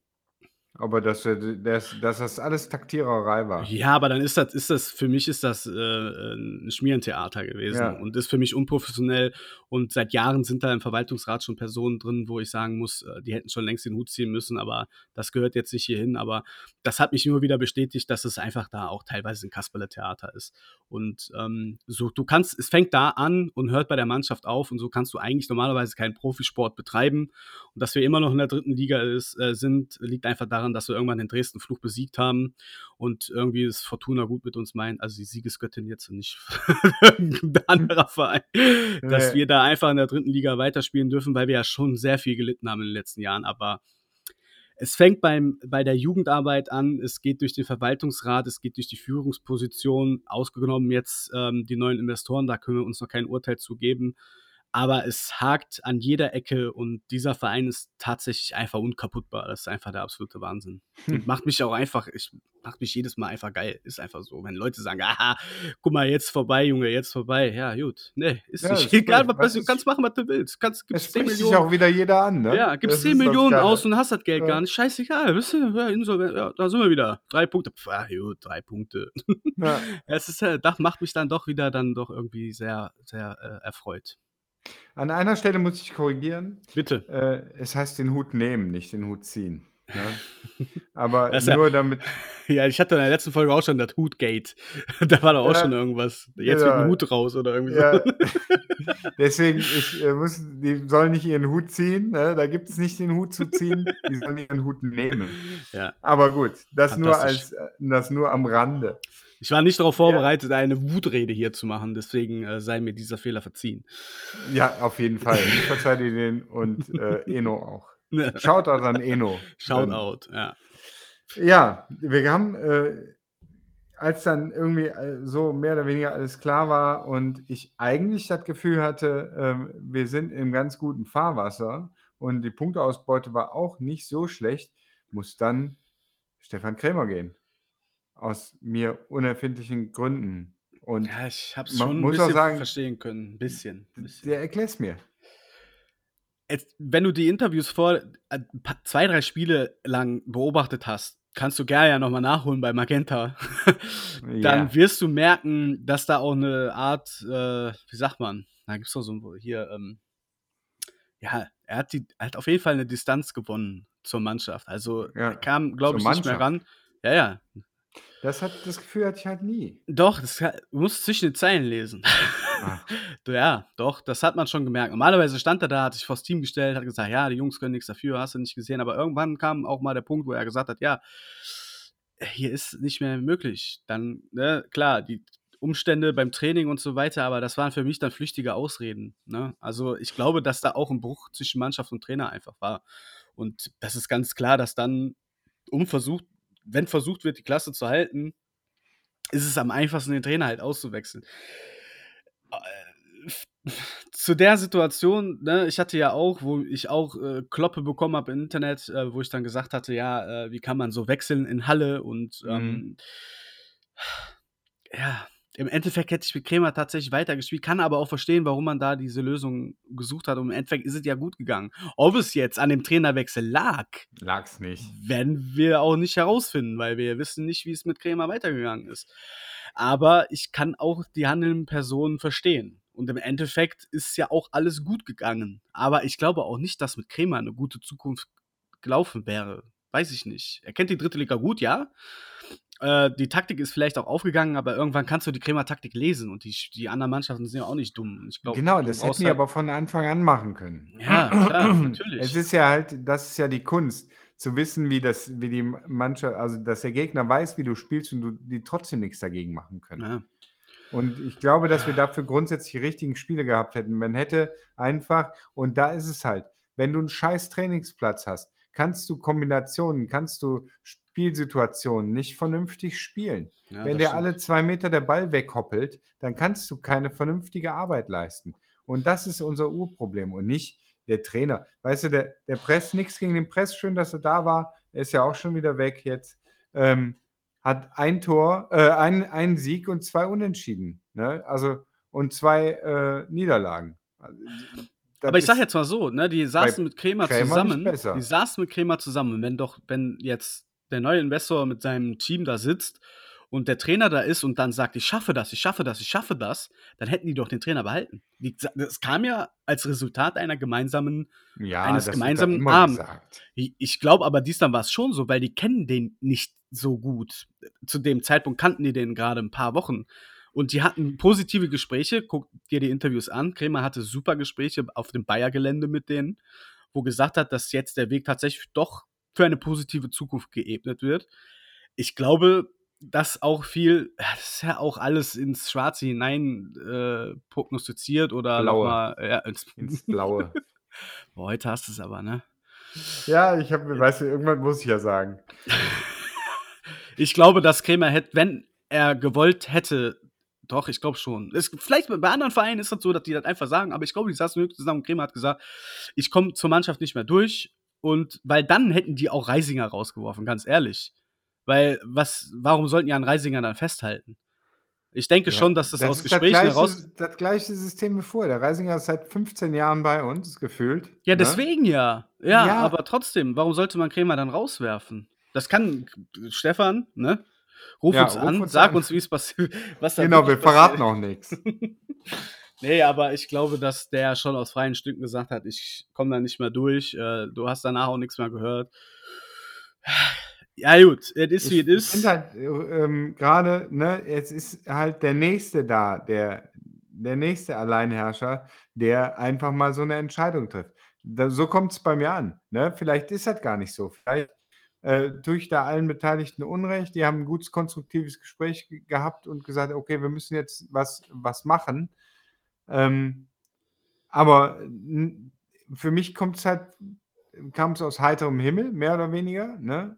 Aber dass, dass, dass das alles Taktiererei war. Ja, aber dann ist das, ist das für mich ist das äh, ein Schmierentheater gewesen ja. und ist für mich unprofessionell. Und seit Jahren sind da im Verwaltungsrat schon Personen drin, wo ich sagen muss, äh, die hätten schon längst den Hut ziehen müssen, aber das gehört jetzt nicht hierhin. Aber das hat mich nur wieder bestätigt, dass es einfach da auch teilweise ein Kasperle-Theater ist. Und ähm, so, du kannst, es fängt da an und hört bei der Mannschaft auf und so kannst du eigentlich normalerweise keinen Profisport betreiben. Und dass wir immer noch in der dritten Liga ist, äh, sind, liegt einfach daran, daran, dass wir irgendwann den Dresden Fluch besiegt haben und irgendwie ist Fortuna gut mit uns meint, also die Siegesgöttin jetzt und nicht ein anderer Verein, dass wir da einfach in der dritten Liga weiterspielen dürfen, weil wir ja schon sehr viel gelitten haben in den letzten Jahren, aber es fängt beim, bei der Jugendarbeit an, es geht durch den Verwaltungsrat, es geht durch die Führungsposition, ausgenommen jetzt ähm, die neuen Investoren, da können wir uns noch kein Urteil zu geben aber es hakt an jeder Ecke und dieser Verein ist tatsächlich einfach unkaputtbar. Das ist einfach der absolute Wahnsinn. Hm. macht mich auch einfach, ich macht mich jedes Mal einfach geil. Ist einfach so. Wenn Leute sagen, aha, guck mal, jetzt vorbei, Junge, jetzt vorbei. Ja, gut. Nee, ist ja, nicht egal, was, du kannst machen, was du willst. Kannst, gibst es 10 Millionen. sich auch wieder jeder an, ne? Ja, gibst 10 Millionen aus und hast das Geld ja. gar nicht. Scheißegal, wisst ihr, ja, ja, da sind wir wieder. Drei Punkte. Pff, ah, gut, drei Punkte. Ja. es ist, das macht mich dann doch wieder dann doch irgendwie sehr, sehr äh, erfreut. An einer Stelle muss ich korrigieren. Bitte. Äh, es heißt den Hut nehmen, nicht den Hut ziehen. Ja? Aber nur ja, damit. Ja, ich hatte in der letzten Folge auch schon das Hutgate. da war doch auch ja, schon irgendwas. Jetzt wird ein Hut raus oder irgendwie so. Deswegen, ich äh, muss, die sollen nicht ihren Hut ziehen. Ne? Da gibt es nicht den Hut zu ziehen. Die sollen ihren Hut nehmen. Ja. Aber gut, das nur als äh, das nur am Rande. Ich war nicht darauf vorbereitet, ja. eine Wutrede hier zu machen, deswegen äh, sei mir dieser Fehler verziehen. Ja, auf jeden Fall. Ich verzeihe dir den und äh, Eno auch. Shoutout an Eno. Shoutout, ja. Ja, wir haben, äh, als dann irgendwie äh, so mehr oder weniger alles klar war und ich eigentlich das Gefühl hatte, ähm, wir sind im ganz guten Fahrwasser und die Punkteausbeute war auch nicht so schlecht, muss dann Stefan Krämer gehen aus mir unerfindlichen Gründen. Und ja, ich habe es schon ein bisschen sagen, verstehen können. Ein bisschen. bisschen. Der erklärt mir. Jetzt, wenn du die Interviews vor äh, zwei, drei Spiele lang beobachtet hast, kannst du gerne ja nochmal nachholen bei Magenta. Dann Ja. wirst du merken, dass da auch eine Art, äh, wie sagt man, da gibt es doch so hier, ähm, ja, er hat, die, er hat auf jeden Fall eine Distanz gewonnen zur Mannschaft. Also Ja, er kam, glaube ich, nicht mehr ran. Ja, ja. Das, hat, das Gefühl hatte ich halt nie. Doch, das du musst zwischen den Zeilen lesen. Ja, doch, das hat man schon gemerkt. Normalerweise stand er da, hat sich vors Team gestellt, hat gesagt, ja, die Jungs können nichts dafür, hast du nicht gesehen. Aber irgendwann kam auch mal der Punkt, wo er gesagt hat, ja, hier ist nicht mehr möglich. Dann, ne, klar, die Umstände beim Training und so weiter, aber das waren für mich dann flüchtige Ausreden. Ne? Also ich glaube, dass da auch ein Bruch zwischen Mannschaft und Trainer einfach war. Und das ist ganz klar, dass dann, um versucht, wenn versucht wird, die Klasse zu halten, ist es am einfachsten, den Trainer halt auszuwechseln. Äh, Zu der Situation, ne, ich hatte ja auch, wo ich auch äh, Kloppe bekommen habe im Internet, äh, wo ich dann gesagt hatte, ja, äh, wie kann man so wechseln in Halle und Mhm. ähm, ja, im Endeffekt hätte ich mit Kremer tatsächlich weitergespielt, kann aber auch verstehen, warum man da diese Lösung gesucht hat und im Endeffekt ist es ja gut gegangen. Ob es jetzt an dem Trainerwechsel lag, lag's nicht. werden wir auch nicht herausfinden, weil wir wissen nicht, wie es mit Kremer weitergegangen ist. Aber ich kann auch die handelnden Personen verstehen. Und im Endeffekt ist ja auch alles gut gegangen. Aber ich glaube auch nicht, dass mit Kremer eine gute Zukunft gelaufen wäre. Weiß ich nicht. Er kennt die dritte Liga gut, ja. Äh, die Taktik ist vielleicht auch aufgegangen, aber irgendwann kannst du die Kremer-Taktik lesen und die, die anderen Mannschaften sind ja auch nicht dumm. Ich glaub, Genau, das hätten die halt- aber von Anfang an machen können. Ja, klar, natürlich. Es ist ja halt, das ist ja die Kunst, zu wissen, wie das, wie die Mannschaft, also dass der Gegner weiß, wie du spielst und du die trotzdem nichts dagegen machen können. ja. Und ich glaube, dass wir dafür grundsätzlich die richtigen Spiele gehabt hätten. Man hätte einfach, und da ist es halt, wenn du einen scheiß Trainingsplatz hast, kannst du Kombinationen, kannst du Spielsituationen nicht vernünftig spielen. Ja, Wenn stimmt. alle zwei Meter der Ball weghoppelt, dann kannst du keine vernünftige Arbeit leisten. Und das ist unser Urproblem und nicht der Trainer. Weißt du, der, der Press, nichts gegen den Press, schön, dass er da war. Er ist ja auch schon wieder weg jetzt. Ähm, hat ein Tor, äh, ein, einen Sieg und zwei Unentschieden. Ne? Also und zwei äh, Niederlagen. Also, Aber ich sag ist- jetzt mal so, ne, die saßen mit Krämer nicht zusammen. Die saßen mit Kremer zusammen. Wenn doch, wenn jetzt der neue Investor mit seinem Team da sitzt und der Trainer da ist und dann sagt, ich schaffe das, ich schaffe das, ich schaffe das, dann hätten die doch den Trainer behalten. Die, das kam ja als Resultat einer gemeinsamen ja, eines gemeinsamen Abends. ich glaube aber diesmal war es schon so, weil die kennen den nicht so gut. Zu dem Zeitpunkt kannten die den gerade ein paar Wochen. Und die hatten positive Gespräche. Guck dir die Interviews an. Kremer hatte super Gespräche auf dem Bayer-Gelände mit denen, wo gesagt hat, dass jetzt der Weg tatsächlich doch für eine positive Zukunft geebnet wird. Ich glaube, dass auch viel, ja, das ist ja auch alles ins Schwarze hinein äh, prognostiziert oder Blaue. nochmal, ja, ins, Ins Blaue. Boah, heute hast du es aber, ne? ja, ich habe, weißt du, irgendwann muss ich ja sagen. Ich glaube, dass Kremer hätte, wenn er gewollt hätte, doch, ich glaube schon. Es, vielleicht bei anderen Vereinen ist das so, dass die das einfach sagen, aber ich glaube, die saßen wirklich zusammen und Kremer hat gesagt, ich komme zur Mannschaft nicht mehr durch. Und weil dann hätten die auch Reisinger rausgeworfen, ganz ehrlich. Weil, was, warum sollten die an Reisinger dann festhalten? Ich denke Ja, schon, dass das, aus ist Gesprächen gleiche, heraus. Das gleiche System wie vorher. Der Reisinger ist seit 15 Jahren bei uns, gefühlt. Ja, ne? deswegen ja. ja. Ja. aber trotzdem, warum sollte man Kremer dann rauswerfen? Das kann Stefan, ne? Ruf Ja, uns ruf an, uns sag an. uns, wie es passiert. Genau, wir verraten auch nichts. Nee, aber ich glaube, dass der schon aus freien Stücken gesagt hat, ich komme da nicht mehr durch. Äh, du hast danach auch nichts mehr gehört. Ja, gut, es ist wie es ist. halt äh, ähm, gerade, ne, jetzt ist halt der Nächste da, der, der nächste Alleinherrscher, der einfach mal so eine Entscheidung trifft. Da, so kommt es bei mir an. Ne? Vielleicht ist das gar nicht so. Vielleicht äh, tue ich da allen Beteiligten Unrecht. Die haben ein gutes, konstruktives Gespräch ge- gehabt und gesagt, okay, wir müssen jetzt was, was machen. Ähm, aber für mich kommt es halt, kam es aus heiterem Himmel, mehr oder weniger. Ne?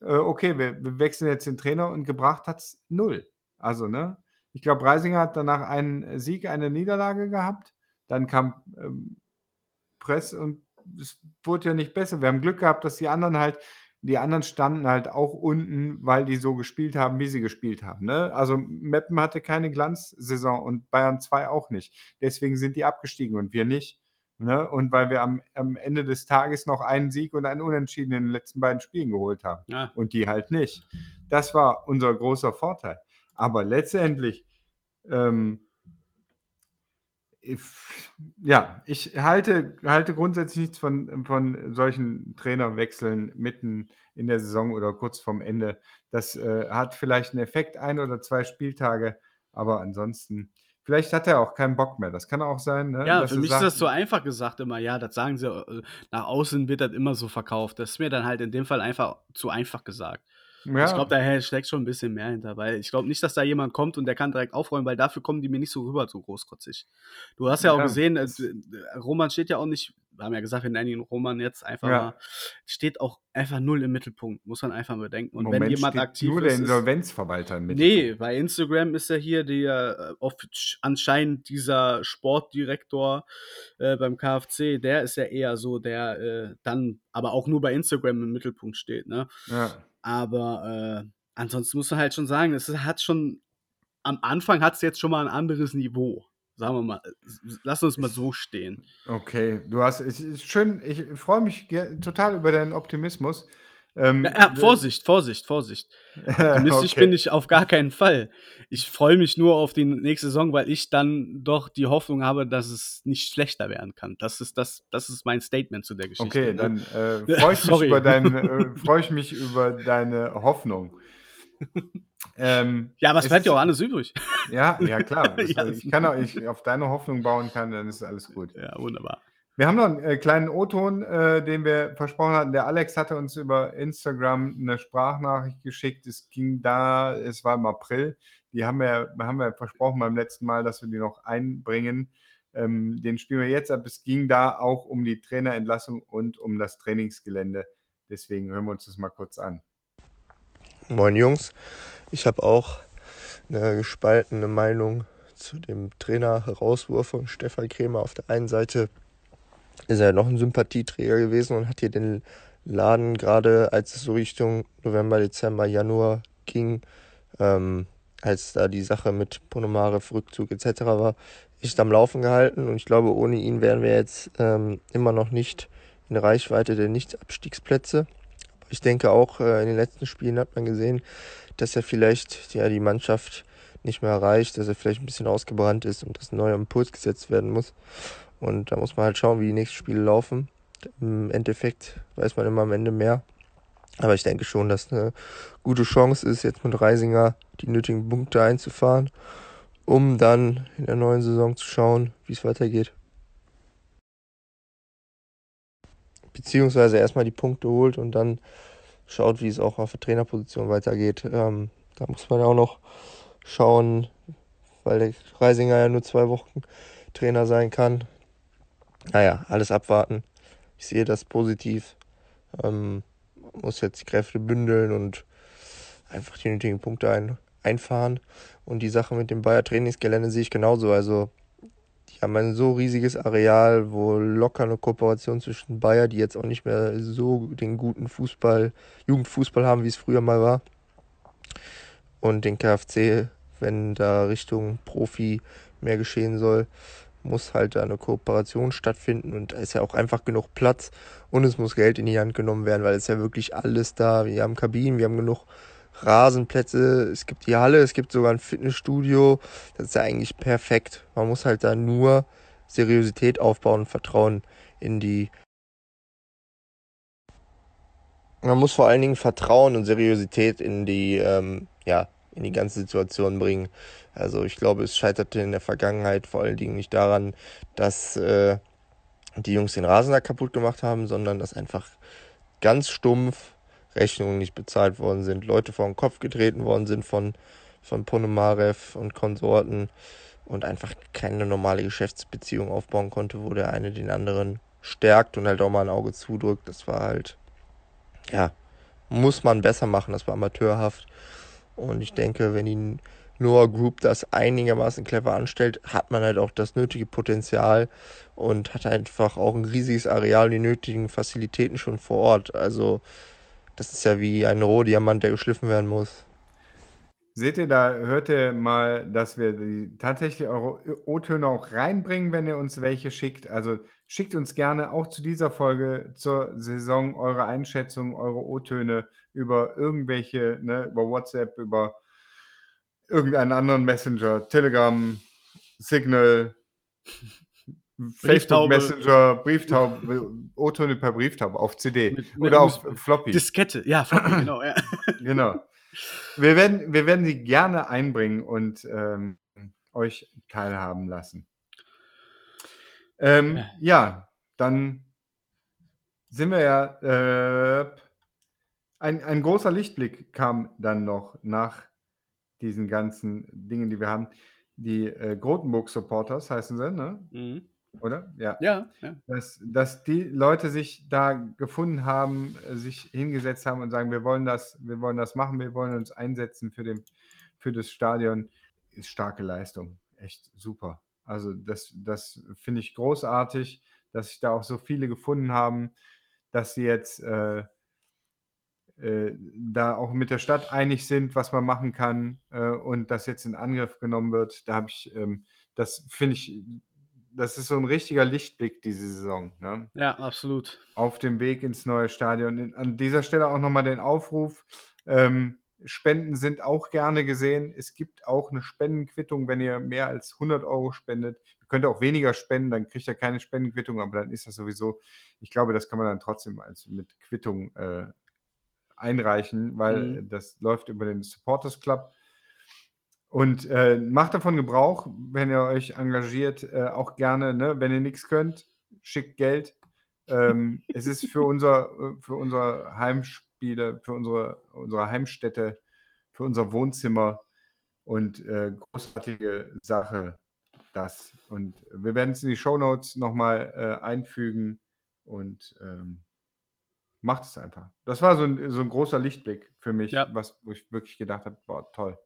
Äh, okay, wir, wir wechseln jetzt den Trainer und gebracht hat es null. Also, ne? Ich glaube, Reisinger hat danach einen Sieg, eine Niederlage gehabt. Dann kam ähm, Press und es wurde ja nicht besser. Wir haben Glück gehabt, dass die anderen halt, die anderen standen halt auch unten, weil die so gespielt haben, wie sie gespielt haben. Ne? Also Meppen hatte keine Glanzsaison und Bayern 2 auch nicht. Deswegen sind die abgestiegen und wir nicht. Ne? Und weil wir am, am Ende des Tages noch einen Sieg und einen Unentschieden in den letzten beiden Spielen geholt haben. Ja. Und die halt nicht. Das war unser großer Vorteil. Aber letztendlich, ähm, ich, ja, ich halte, halte grundsätzlich nichts von, von solchen Trainerwechseln mitten in der Saison oder kurz vorm Ende. Das äh, hat vielleicht einen Effekt, ein oder zwei Spieltage, aber ansonsten Vielleicht hat er auch keinen Bock mehr. Das kann auch sein. Ne? Ja, dass für mich sagt, ist das so einfach gesagt immer, ja, das sagen sie, äh, nach außen wird das immer so verkauft. Das ist mir dann halt in dem Fall einfach zu einfach gesagt. Ja, Ich glaube, da steckt schon ein bisschen mehr hinter, weil ich glaube nicht, dass da jemand kommt und der kann direkt aufräumen, weil dafür kommen die mir nicht so rüber, so großkotzig. Du hast ja auch Ja. gesehen, äh, Roman steht ja auch nicht, wir haben ja gesagt, wir nennen ihn Roman jetzt einfach Ja. mal, steht auch einfach null im Mittelpunkt, muss man einfach bedenken. Und im wenn Moment jemand aktiv nur der ist, ist Insolvenzverwalter im Mittelpunkt. Nee, bei Instagram ist er hier der äh, anscheinend dieser Sportdirektor äh, beim KfC, der ist ja eher so, der äh, dann aber auch nur bei Instagram im Mittelpunkt steht, ne? Ja. Aber äh, ansonsten muss man halt schon sagen, es hat schon am Anfang hat es jetzt schon mal ein anderes Niveau. Sagen wir mal, lass uns mal so stehen. Okay, du hast, es ist schön, ich freue mich total über deinen Optimismus. Ähm, Ja, ja, Vorsicht, Vorsicht, Vorsicht. Optimistisch bin ich auf gar keinen Fall. Ich freue mich nur auf die nächste Saison, weil ich dann doch die Hoffnung habe, dass es nicht schlechter werden kann. Das ist, das, das ist mein Statement zu der Geschichte. Okay, dann äh, freue ich, mich über dein, äh, freu ich mich über deine Hoffnung. Ähm, Ja, aber es bleibt ja auch alles übrig. Ja, ja klar. Das, Ja. Ich kann auch, ich auf deine Hoffnung bauen kann, dann ist alles gut. Ja, wunderbar. Wir haben noch einen äh, kleinen O-Ton, äh, den wir versprochen hatten. Der Alex hatte uns über Instagram eine Sprachnachricht geschickt. Es ging da, es war im April. Die haben wir, haben wir versprochen beim letzten Mal, dass wir die noch einbringen. Ähm, den spielen wir jetzt ab. Es ging da auch um die Trainerentlassung und um das Trainingsgelände. Deswegen hören wir uns das mal kurz an. Moin Jungs, ich habe auch eine gespaltene Meinung zu dem Trainer-Herauswurf von Stefan Krämer. Auf der einen Seite ist er noch ein Sympathieträger gewesen und hat hier den Laden gerade, als es so Richtung November, Dezember, Januar ging, ähm, als da die Sache mit Ponomarev, Rückzug etc. war, echt am Laufen gehalten. Und ich glaube, ohne ihn wären wir jetzt ähm, immer noch nicht in Reichweite der Nicht-Abstiegsplätze. Ich denke auch, äh, in den letzten Spielen hat man gesehen, dass er vielleicht ja, die Mannschaft nicht mehr erreicht, dass er vielleicht ein bisschen ausgebrannt ist und dass ein neuer Impuls gesetzt werden muss. Und da muss man halt schauen, wie die nächsten Spiele laufen. Im Endeffekt weiß man immer am Ende mehr. Aber ich denke schon, dass eine gute Chance ist, jetzt mit Reisinger die nötigen Punkte einzufahren, um dann in der neuen Saison zu schauen, wie es weitergeht. Beziehungsweise erstmal die Punkte holt und dann schaut, wie es auch auf der Trainerposition weitergeht. Ähm, da muss man ja auch noch schauen, weil der Reisinger ja nur zwei Wochen Trainer sein kann. Naja, alles abwarten. Ich sehe das positiv. Ähm, muss jetzt die Kräfte bündeln und einfach die nötigen Punkte ein, einfahren. Und die Sache mit dem Bayer Trainingsgelände sehe ich genauso. Also, die haben ein so riesiges Areal, wo locker eine Kooperation zwischen Bayer, die jetzt auch nicht mehr so den guten Fußball, Jugendfußball haben, wie es früher mal war, und den KfC, wenn da Richtung Profi mehr geschehen soll, muss halt da eine Kooperation stattfinden und da ist ja auch einfach genug Platz und es muss Geld in die Hand genommen werden, weil es ja wirklich alles da. Wir haben Kabinen, wir haben genug Rasenplätze, es gibt die Halle, es gibt sogar ein Fitnessstudio. Das ist ja eigentlich perfekt. Man muss halt da nur Seriosität aufbauen und Vertrauen in die. Man muss vor allen Dingen Vertrauen und Seriosität in die, ähm, ja, in die ganze Situation bringen. Also ich glaube, es scheiterte in der Vergangenheit vor allen Dingen nicht daran, dass äh, die Jungs den Rasen da kaputt gemacht haben, sondern dass einfach ganz stumpf Rechnungen nicht bezahlt worden sind, Leute vor den Kopf getreten worden sind von, von Ponomarev und Konsorten und einfach keine normale Geschäftsbeziehung aufbauen konnte, wo der eine den anderen stärkt und halt auch mal ein Auge zudrückt. Das war halt, ja, muss man besser machen, das war amateurhaft. Und ich denke, wenn die Noah Group das einigermaßen clever anstellt, hat man halt auch das nötige Potenzial und hat einfach auch ein riesiges Areal und die nötigen Facilitäten schon vor Ort. Also das ist ja wie ein Rohdiamant, der geschliffen werden muss. Seht ihr, da hört ihr mal, dass wir die, tatsächlich eure O-Töne auch reinbringen, wenn ihr uns welche schickt. Also schickt uns gerne auch zu dieser Folge zur Saison eure Einschätzung, eure O-Töne über irgendwelche, ne, über WhatsApp, über irgendeinen anderen Messenger, Telegram, Signal, Facebook. Messenger, Brieftaube, O-Töne per Brieftaube auf CD Mit- mit- oder auf Floppy. Diskette, ja, Floppy, genau, ja. Genau. Wir werden, wir werden sie gerne einbringen und ähm, euch teilhaben lassen. Ähm, Ja. ja, dann sind wir ja. Äh, ein, ein großer Lichtblick kam dann noch nach diesen ganzen Dingen, die wir haben. Die äh, Grotenburg-Supporters heißen sie, ne? Mhm. Oder? Ja. Ja, ja. Dass, dass die Leute sich da gefunden haben, äh, sich hingesetzt haben und sagen, wir wollen das, wir wollen das machen, wir wollen uns einsetzen für, den, für das Stadion, ist starke Leistung. Echt super. Also das, das finde ich großartig, dass sich da auch so viele gefunden haben, dass sie jetzt äh, äh, da auch mit der Stadt einig sind, was man machen kann äh, und das jetzt in Angriff genommen wird. Da habe ich, ähm, das finde ich, das ist so ein richtiger Lichtblick diese Saison. Ne? Ja, absolut. Auf dem Weg ins neue Stadion. An dieser Stelle auch nochmal den Aufruf. Ähm, Spenden sind auch gerne gesehen. Es gibt auch eine Spendenquittung, wenn ihr mehr als 100 Euro spendet. Ihr könnt auch weniger spenden, dann kriegt ihr keine Spendenquittung, aber dann ist das sowieso, ich glaube, das kann man dann trotzdem als mit Quittung äh, einreichen, weil Mhm. das läuft über den Supporters Club. Und äh, macht davon Gebrauch, wenn ihr euch engagiert, äh, auch gerne, ne? wenn ihr nichts könnt, schickt Geld. Ähm, es ist für unser, äh, für unsere Heimspiele, für unsere, unsere Heimstätte, für unser Wohnzimmer und äh, großartige Sache das. Und wir werden es in die Shownotes nochmal äh, einfügen und ähm, macht es einfach. Das war so ein, so ein großer Lichtblick für mich, Ja. was, wo ich wirklich gedacht habe, boah, toll.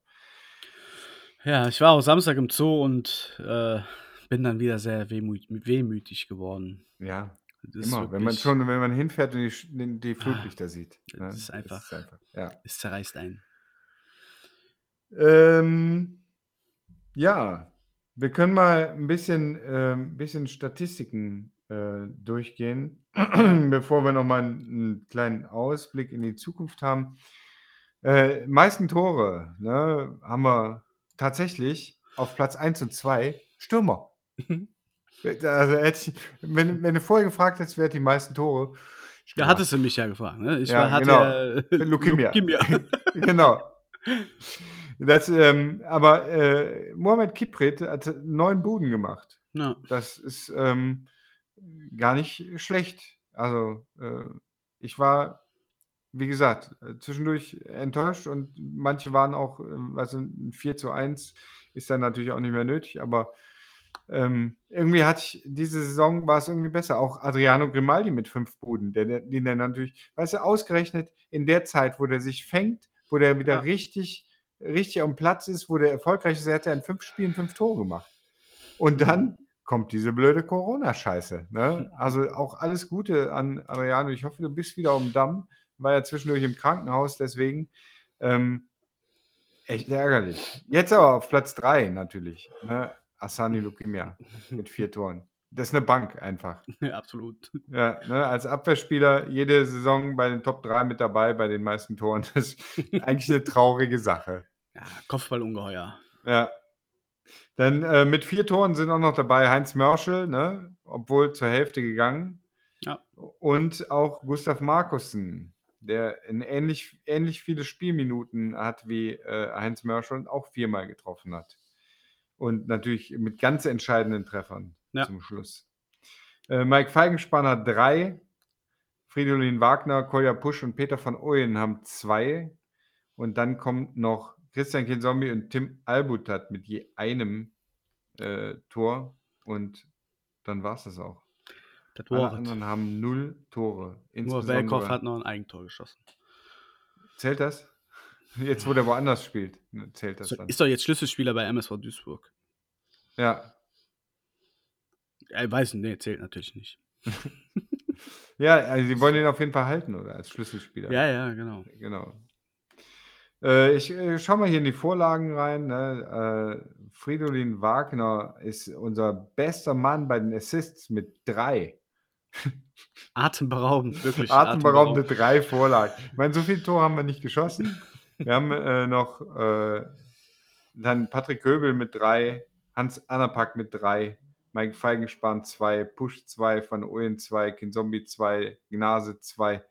Ja, ich war auch Samstag im Zoo und äh, bin dann wieder sehr wehmüt wehmütig geworden. Ja, Das ist immer. Wenn man wirklich- schon, wenn man hinfährt und die, die, die Flutlichter sieht. ne? das ist einfach- ja. Es zerreißt einen. Ähm, ja, wir können mal ein bisschen, ähm, bisschen Statistiken äh, durchgehen, bevor wir nochmal einen, einen kleinen Ausblick in die Zukunft haben. Äh, meisten Tore ne, haben wir tatsächlich auf Platz 1 und 2 Stürmer. Also hätte ich, wenn, wenn du vorher gefragt hättest, wer hat die meisten Tore? Stürmer. hattest du mich ja gefragt, ne? Ich Ja, war, hatte genau. ja, Leukämie. Leukämie. genau. Das, ähm, aber äh, Mohamed Kipret hat neun Buden gemacht. ja. Das ist ähm, gar nicht schlecht. Also äh, ich war, wie gesagt, äh, zwischendurch enttäuscht und manche waren auch, ähm, also ein 4 zu 1 ist dann natürlich auch nicht mehr nötig, aber ähm, irgendwie hatte ich diese Saison war es irgendwie besser. Auch Adriano Grimaldi mit fünf Buden, der, der, den der natürlich, weißt du, ausgerechnet in der Zeit, wo der sich fängt, wo der wieder Ja. richtig, richtig am Platz ist, wo der erfolgreich ist, er hat ja in fünf Spielen fünf Tore gemacht. Und dann kommt diese blöde Corona-Scheiße. Ne? Also auch alles Gute an Adriano. Ich hoffe, du bist wieder dem Damm. War ja zwischendurch im Krankenhaus, deswegen ähm, echt ärgerlich. Jetzt aber auf Platz 3 natürlich. Ne? Asani Lukimia mit vier Toren. Das ist eine Bank einfach. ja, absolut. Ja, ne, als Abwehrspieler jede Saison bei den Top 3 mit dabei, bei den meisten Toren. Das ist eigentlich eine traurige Sache. Ja, Kopfballungeheuer. Ja. Dann äh, mit vier Toren sind auch noch dabei Heinz Mörschel, ne? obwohl zur Hälfte gegangen. Ja. Und auch Gustav Markussen, der in ähnlich, ähnlich viele Spielminuten hat wie äh, Heinz Mörschel und auch viermal getroffen hat. Und natürlich mit ganz entscheidenden Treffern Ja. zum Schluss. Äh, Mike Feigenspanner drei, Fridolin Wagner, Kolja Pusch und Peter van Ooyen haben zwei. Und dann kommt noch Christian Kinzombie und Tim Albutat mit je einem äh, Tor. Und dann war es das auch. Das Alle anderen haben null Tore. Nur Welkow hat noch ein Eigentor geschossen. Zählt das? Jetzt, wo der woanders spielt, ne, zählt das So, dann. ist doch jetzt Schlüsselspieler bei MSV Duisburg. Ja. Ich weiß nicht, nee, zählt natürlich nicht. Ja, also sie wollen ihn auf jeden Fall halten, oder? Als Schlüsselspieler. Ja, ja, genau. Genau. Äh, ich äh, schaue mal hier in die Vorlagen rein. Ne? Äh, Fridolin Wagner ist unser bester Mann bei den Assists mit drei. Atemberaubend, wirklich. Atemberaubende drei Vorlagen. Ich meine, so viele Tore haben wir nicht geschossen. Wir haben äh, noch äh, dann Patrick Köbel mit drei, Hans Anapak mit drei, Mike Feigenspan zwei, Push zwei, Van Ooyen zwei, Kinzombie zwei, Gnase zwei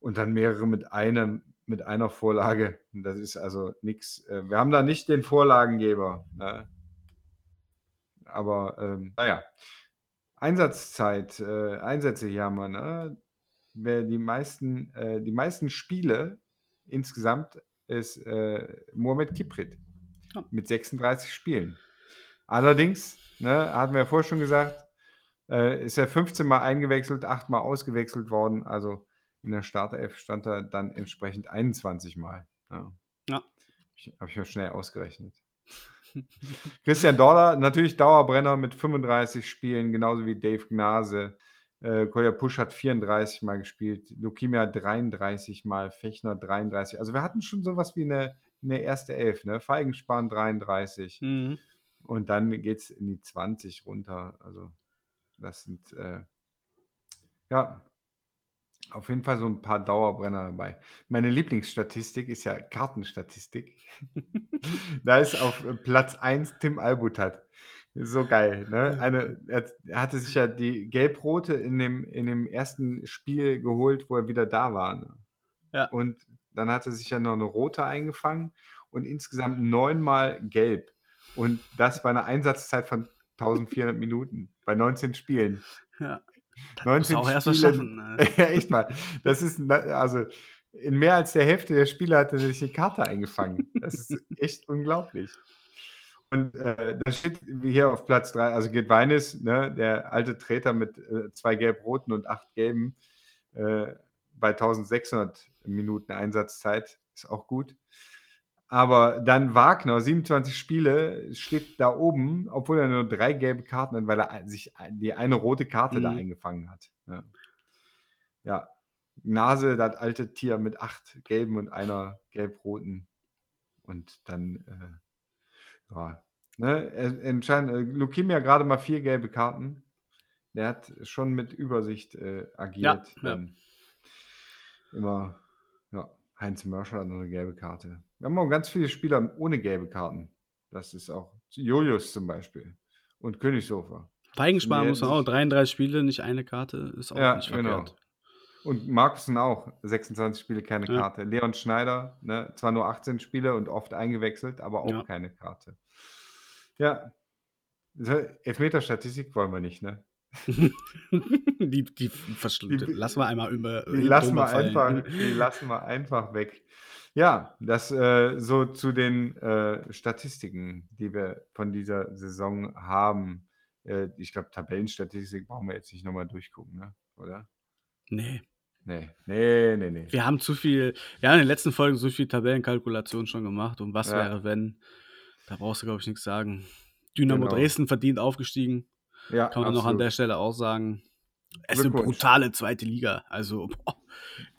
und dann mehrere mit einem mit einer Vorlage. Das ist also nichts. Äh, wir haben da nicht den Vorlagengeber. Ne? Aber ähm, naja, Einsatzzeit, äh, Einsätze hier haben wir. Ne? Die meisten, äh, die meisten Spiele insgesamt ist äh, Mohamed Kiprit oh. mit 36 Spielen. Allerdings, ne, hatten wir ja vorher schon gesagt, äh, ist er 15 Mal eingewechselt, 8 Mal ausgewechselt worden. Also in der Startelf stand er dann entsprechend 21 Mal. Ja. ja. Habe ich mir schnell ausgerechnet. Christian Dorler, natürlich Dauerbrenner mit 35 Spielen, genauso wie Dave Gnase. Äh, Kolja Pusch hat 34 Mal gespielt, Lukimia 33 Mal, Fechner 33. Also wir hatten schon sowas wie eine, eine erste Elf, ne? Feigenspan 33. Mhm. Und dann geht es in die 20 runter. Also das sind äh, ja auf jeden Fall so ein paar Dauerbrenner dabei. Meine Lieblingsstatistik ist ja Kartenstatistik. Da ist auf äh, Platz 1 Tim Albutat. So geil, ne? Eine, er hatte sich ja die Gelb-Rote in dem, in dem ersten Spiel geholt, wo er wieder da war. Ne? Ja. Und dann hat er sich ja noch eine rote eingefangen und insgesamt neunmal gelb. Und das bei einer Einsatzzeit von 1400 Minuten, bei 19 Spielen. Ja. 19 auch erst Spiele. schaffen. Ne? Ja, echt mal. Das ist, also in mehr als der Hälfte der Spiele hat er sich eine Karte eingefangen. Das ist echt unglaublich. Und äh, da steht hier auf Platz 3, also geht Weines, ne, der alte Treter mit äh, zwei gelb-roten und acht gelben, äh, bei 1600 Minuten Einsatzzeit, ist auch gut. Aber dann Wagner, 27 Spiele, steht da oben, obwohl er nur drei gelbe Karten hat, weil er sich die eine rote Karte mhm. da eingefangen hat. Ja. ja. Nase, das alte Tier mit acht gelben und einer gelb-roten. Und dann, äh, ja, ne, entscheidend, äh, Lukimia gerade mal vier gelbe Karten. Der hat schon mit Übersicht äh, agiert. Ja, ja. Immer, Heinz Mörscher hat noch eine gelbe Karte. Wir haben auch ganz viele Spieler ohne gelbe Karten. Das ist auch Julius zum Beispiel und Königshofer. Feigensparen muss man auch 33 Spiele, nicht eine Karte, ist auch ja, nicht verkehrt. Genau. Und Markusen auch, 26 Spiele, keine ja. Karte. Leon Schneider, ne, zwar nur 18 Spiele und oft eingewechselt, aber auch ja. keine Karte. Ja, Elfmeter-Statistik wollen wir nicht, ne? die, die, die, lassen wir einmal über. Die lassen wir, einfach, die lassen wir einfach weg. Ja, das äh, so zu den äh, Statistiken, die wir von dieser Saison haben. Äh, ich glaube, Tabellenstatistik brauchen wir jetzt nicht nochmal durchgucken, ne? oder? Nee. Nee, nee, nee, nee. Wir haben zu viel, ja, in den letzten Folgen so viel Tabellenkalkulation schon gemacht und was ja. wäre, wenn. Da brauchst du, glaube ich, nichts sagen. Dynamo genau. Dresden verdient aufgestiegen. Ja, Kann man absolut. noch an der Stelle auch sagen. Es ist eine brutale zweite Liga. Also, boah,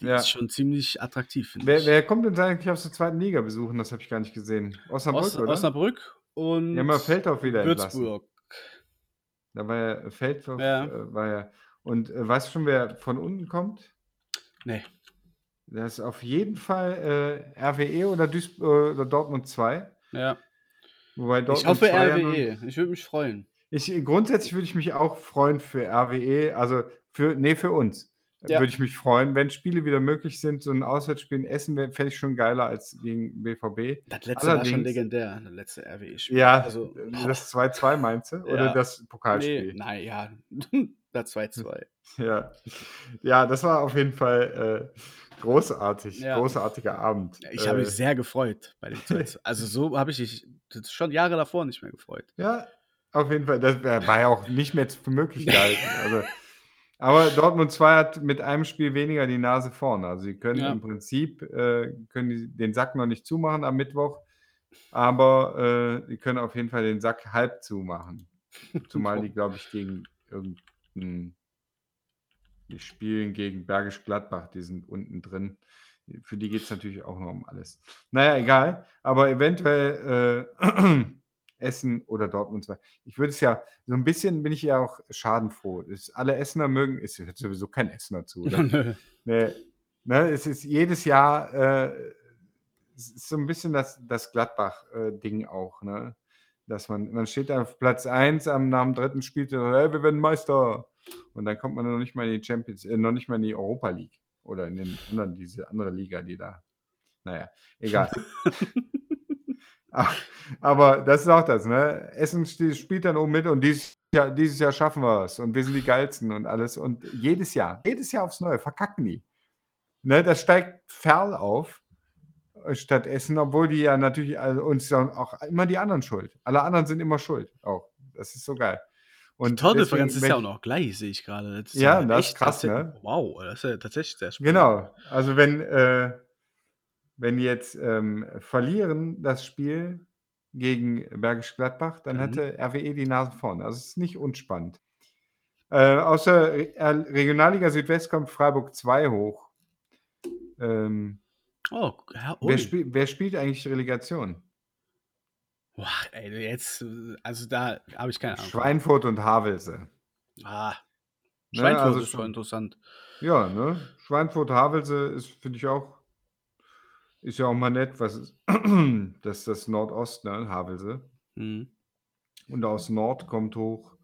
die ja. ist schon ziemlich attraktiv, wer, wer, kommt denn eigentlich aus der zweiten Liga besuchen? Das habe ich gar nicht gesehen. Osnabrück, Os oder? Osnabrück und ja, mal Feldhoff wieder Würzburg. Entlassen. Da war ja Feldhoff, ja. Äh, war ja. Und äh, weißt du schon, wer von unten kommt? Nee. Das ist auf jeden Fall äh, RWE oder, Duis oder Dortmund 2. Ja. Wobei Dortmund ich hoffe RWE. Ich würde mich freuen. Ich, grundsätzlich würde ich mich auch freuen für RWE, also für, nee, für uns. Ja. Würde ich mich freuen, wenn Spiele wieder möglich sind. So ein Auswärtsspiel in Essen fände ich schon geiler als gegen BVB. Das letzte Allerdings, war schon legendär, das letzte RWE-Spiel. Ja, also, das 2-2 meinst du? Oder ja. das Pokalspiel? Nee, nein, ja, das 2-2. Ja. ja, das war auf jeden Fall äh, großartig. Ja. Großartiger Abend. Ich habe mich äh, sehr gefreut bei dem 2 Also so habe ich mich schon Jahre davor nicht mehr gefreut. Ja, auf jeden Fall. Das war ja auch nicht mehr für möglich gehalten. Also, aber Dortmund 2 hat mit einem Spiel weniger die Nase vorn. Also sie können ja. im Prinzip äh, können den Sack noch nicht zumachen am Mittwoch, aber äh, die können auf jeden Fall den Sack halb zumachen. Zumal die, glaube ich, gegen irgendeinen die spielen gegen Bergisch Gladbach, die sind unten drin. Für die geht es natürlich auch noch um alles. Naja, egal. Aber eventuell äh, Essen oder Dortmund 2. Ich würde es ja, so ein bisschen bin ich ja auch schadenfroh. Das, alle Essener mögen, ist jetzt sowieso kein Essener zu. Oder? nee, ne, es ist jedes Jahr, äh, es ist so ein bisschen das, das Gladbach-Ding auch. Ne? Dass man, man steht auf Platz 1 am, nach dem dritten Spiel, hey, wir werden Meister. Und dann kommt man noch nicht mal in die Champions, äh, noch nicht mal in die Europa League. Oder in den anderen, diese andere Liga, die da. Naja, egal. Aber das ist auch das, ne? Essen spielt dann oben mit und dieses Jahr, dieses Jahr schaffen wir es und wir sind die Geilsten und alles. Und jedes Jahr, jedes Jahr aufs Neue, verkacken die. Ne, das steigt Ferl auf äh, statt Essen, obwohl die ja natürlich also uns auch immer die anderen schuld. Alle anderen sind immer schuld auch. Das ist so geil. Und die Tordifferenz ist ja auch noch gleich, sehe ich gerade. Das ja, ja das ist krass, ne? Wow, das ist ja tatsächlich sehr spannend. Genau. Also wenn, äh, wenn jetzt ähm, verlieren das Spiel gegen Bergisch Gladbach, dann mhm. hätte RWE die Nase vorne. Also es ist nicht unspannend. Äh, außer Regionalliga Südwest kommt Freiburg 2 hoch. Ähm, oh, ja, wer, spiel, wer, spielt eigentlich Relegation? Boah, ey, jetzt, also da habe ich keine Ahnung. Schweinfurt und Havelse. Ah, Schweinfurt ne, also ist schon interessant. Ja, ne? Schweinfurt, Havelse ist, finde ich auch ist ja auch mal nett, was ist, das ist das Nordost, ne, Havelse. Mhm. Und aus Nord kommt hoch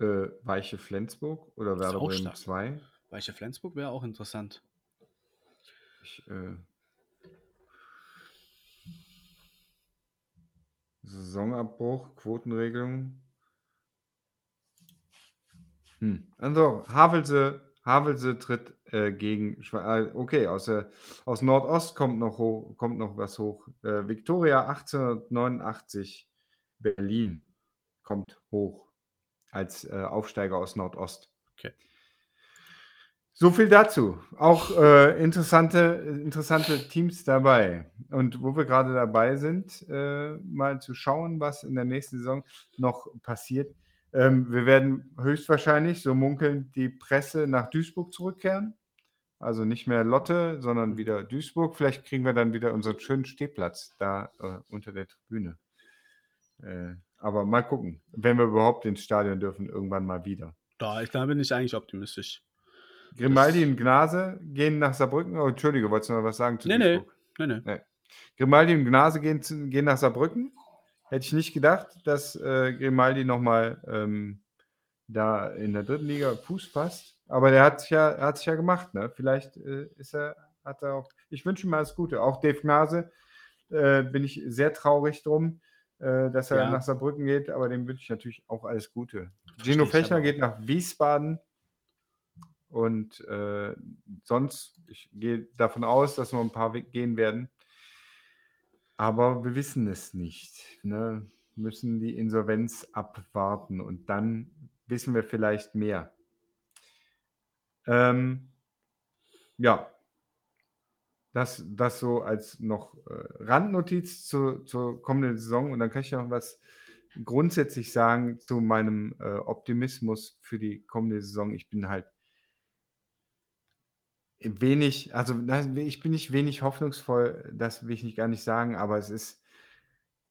äh, Weiche Flensburg oder Werder Bremen 2. Weiche Flensburg wäre auch interessant. Ich, äh, Saisonabbruch, Quotenregelung. Hm. Also, Havelse Havelse tritt äh, gegen äh, okay, aus, äh, aus Nordost kommt noch, hoch, kommt noch was hoch. Äh, Victoria 1889 Berlin kommt hoch als äh, Aufsteiger aus Nordost. Okay. So viel dazu. Auch äh, interessante, interessante Teams dabei. Und wo wir gerade dabei sind, äh, mal zu schauen, was in der nächsten Saison noch passiert. Ähm, wir werden höchstwahrscheinlich, so munkeln die Presse, nach Duisburg zurückkehren. Also nicht mehr Lotte, sondern wieder Duisburg. Vielleicht kriegen wir dann wieder unseren schönen Stehplatz da äh, unter der Tribüne. Äh, aber mal gucken, wenn wir überhaupt ins Stadion dürfen, irgendwann mal wieder. Da, da bin ich eigentlich optimistisch. Grimaldi und Gnase gehen nach Saarbrücken. Oh, Entschuldige, wolltest du noch was sagen zu nee, Duisburg? Nee, nee, nee. Grimaldi und Gnase gehen, gehen nach Saarbrücken. Hätte ich nicht gedacht, dass äh, Grimaldi nochmal ähm, da in der dritten Liga Fuß fasst. Aber der hat sich ja, hat sich ja gemacht. Ne? Vielleicht äh, ist er, hat er auch. Ich wünsche ihm alles Gute. Auch Dave Gnase äh, bin ich sehr traurig drum, äh, dass er ja. nach Saarbrücken geht, aber dem wünsche ich natürlich auch alles Gute. Gino Fechner geht nach Wiesbaden. Und äh, sonst, ich gehe davon aus, dass noch ein paar gehen werden. Aber wir wissen es nicht. Ne? Müssen die Insolvenz abwarten und dann wissen wir vielleicht mehr. Ähm, ja, das, das so als noch äh, Randnotiz zu, zur kommenden Saison und dann kann ich noch was grundsätzlich sagen zu meinem äh, Optimismus für die kommende Saison. Ich bin halt Wenig, also ich bin nicht wenig hoffnungsvoll, das will ich nicht gar nicht sagen, aber es ist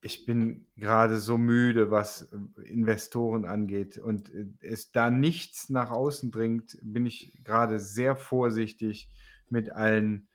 ich bin gerade so müde, was äh, Investoren angeht und äh, es da nichts nach außen bringt, bin ich gerade sehr vorsichtig mit allen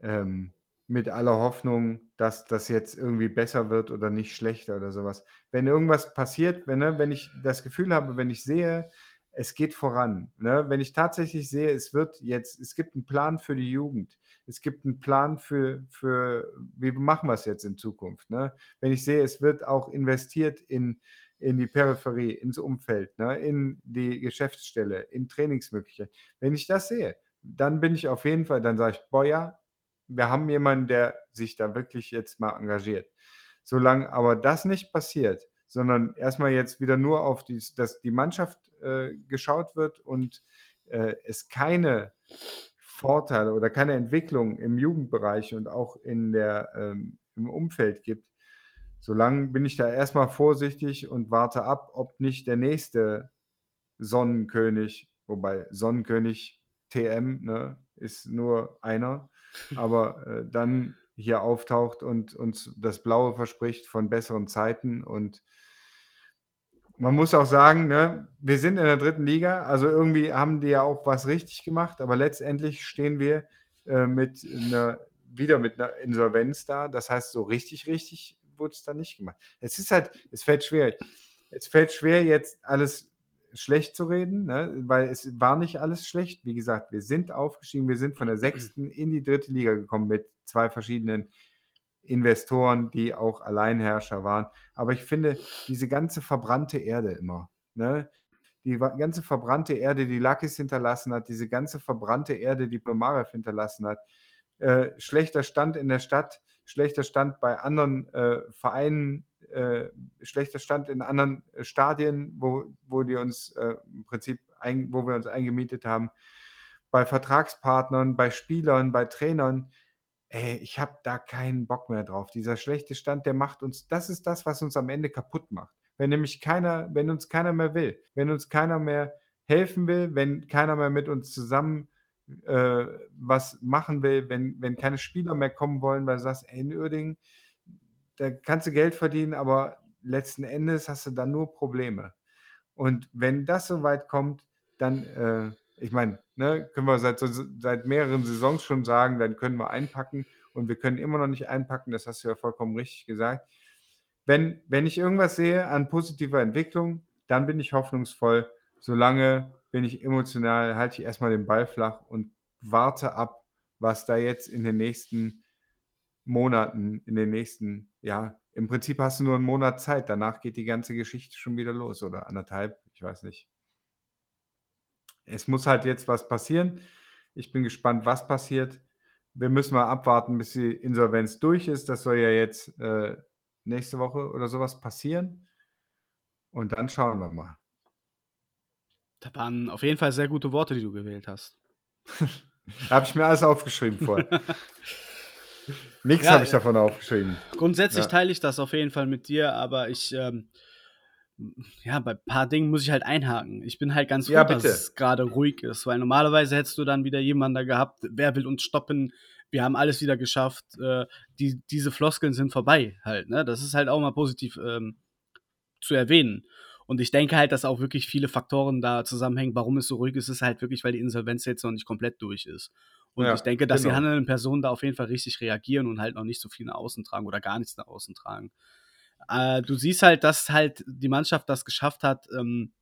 ähm, mit aller Hoffnung, dass das jetzt irgendwie besser wird oder nicht schlechter oder sowas. Wenn irgendwas passiert, wenn, ne, wenn ich das Gefühl habe, wenn ich sehe es geht voran. Ne? Wenn ich tatsächlich sehe, es wird jetzt, es gibt einen Plan für die Jugend, es gibt einen Plan für, für wie machen wir es jetzt in Zukunft. Ne? Wenn ich sehe, es wird auch investiert in, in die Peripherie, ins Umfeld, ne? in die Geschäftsstelle, in Trainingsmöglichkeiten. Wenn ich das sehe, dann bin ich auf jeden Fall, dann sage ich, boah ja, wir haben jemanden, der sich da wirklich jetzt mal engagiert. Solange aber das nicht passiert, sondern erstmal jetzt wieder nur auf die, dass die Mannschaft äh, geschaut wird und äh, es keine Vorteile oder keine Entwicklung im Jugendbereich und auch in der, ähm, im Umfeld gibt, solange bin ich da erstmal vorsichtig und warte ab, ob nicht der nächste Sonnenkönig, wobei Sonnenkönig TM, ne, ist nur einer, aber äh, dann hier auftaucht und uns das Blaue verspricht von besseren Zeiten und man muss auch sagen, ne, wir sind in der dritten Liga, also irgendwie haben die ja auch was richtig gemacht, aber letztendlich stehen wir äh, mit einer, wieder mit einer Insolvenz da. Das heißt, so richtig, richtig wurde es dann nicht gemacht. Es ist halt, es fällt schwer. Es fällt schwer, jetzt alles schlecht zu reden, ne, weil es war nicht alles schlecht. Wie gesagt, wir sind aufgestiegen, wir sind von der sechsten in die dritte Liga gekommen mit zwei verschiedenen Investoren, die auch Alleinherrscher waren. Aber ich finde, diese ganze verbrannte Erde immer, ne? die ganze verbrannte Erde, die Lakis hinterlassen hat, diese ganze verbrannte Erde, die Pomarev hinterlassen hat, äh, schlechter Stand in der Stadt, schlechter Stand bei anderen äh, Vereinen, äh, schlechter Stand in anderen Stadien, wo, wo die uns äh, im Prinzip, ein, wo wir uns eingemietet haben, bei Vertragspartnern, bei Spielern, bei Trainern ey, ich habe da keinen Bock mehr drauf. Dieser schlechte Stand, der macht uns, das ist das, was uns am Ende kaputt macht. Wenn nämlich keiner, wenn uns keiner mehr will, wenn uns keiner mehr helfen will, wenn keiner mehr mit uns zusammen äh, was machen will, wenn, wenn keine Spieler mehr kommen wollen, weil du sagst, ey, in Uerdingen, da kannst du Geld verdienen, aber letzten Endes hast du dann nur Probleme. Und wenn das so weit kommt, dann äh, ich meine, ne, können wir seit, seit mehreren Saisons schon sagen, dann können wir einpacken und wir können immer noch nicht einpacken, das hast du ja vollkommen richtig gesagt. Wenn, wenn ich irgendwas sehe an positiver Entwicklung, dann bin ich hoffnungsvoll. Solange bin ich emotional, halte ich erstmal den Ball flach und warte ab, was da jetzt in den nächsten Monaten, in den nächsten, ja, im Prinzip hast du nur einen Monat Zeit, danach geht die ganze Geschichte schon wieder los oder anderthalb, ich weiß nicht es muss halt jetzt was passieren. Ich bin gespannt, was passiert. Wir müssen mal abwarten, bis die Insolvenz durch ist. Das soll ja jetzt äh, nächste Woche oder sowas passieren. Und dann schauen wir mal. Da waren auf jeden Fall sehr gute Worte, die du gewählt hast. da habe ich mir alles aufgeschrieben vorher. Nichts ja, habe ich davon aufgeschrieben. Grundsätzlich ja. teile ich das auf jeden Fall mit dir, aber ich ähm, ja, bei ein paar Dingen muss ich halt einhaken. Ich bin halt ganz froh, ja, dass es gerade ruhig ist, weil normalerweise hättest du dann wieder jemanden da gehabt, wer will uns stoppen, wir haben alles wieder geschafft, äh, die, diese Floskeln sind vorbei halt, ne? Das ist halt auch mal positiv ähm, zu erwähnen. Und ich denke halt, dass auch wirklich viele Faktoren da zusammenhängen, warum es so ruhig ist, ist halt wirklich, weil die Insolvenz jetzt noch nicht komplett durch ist. Und ja, ich denke, dass genau. die handelnden Personen da auf jeden Fall richtig reagieren und halt noch nicht so viel nach außen tragen oder gar nichts nach außen tragen. Äh, du siehst halt, dass halt die Mannschaft das geschafft hat, ähm,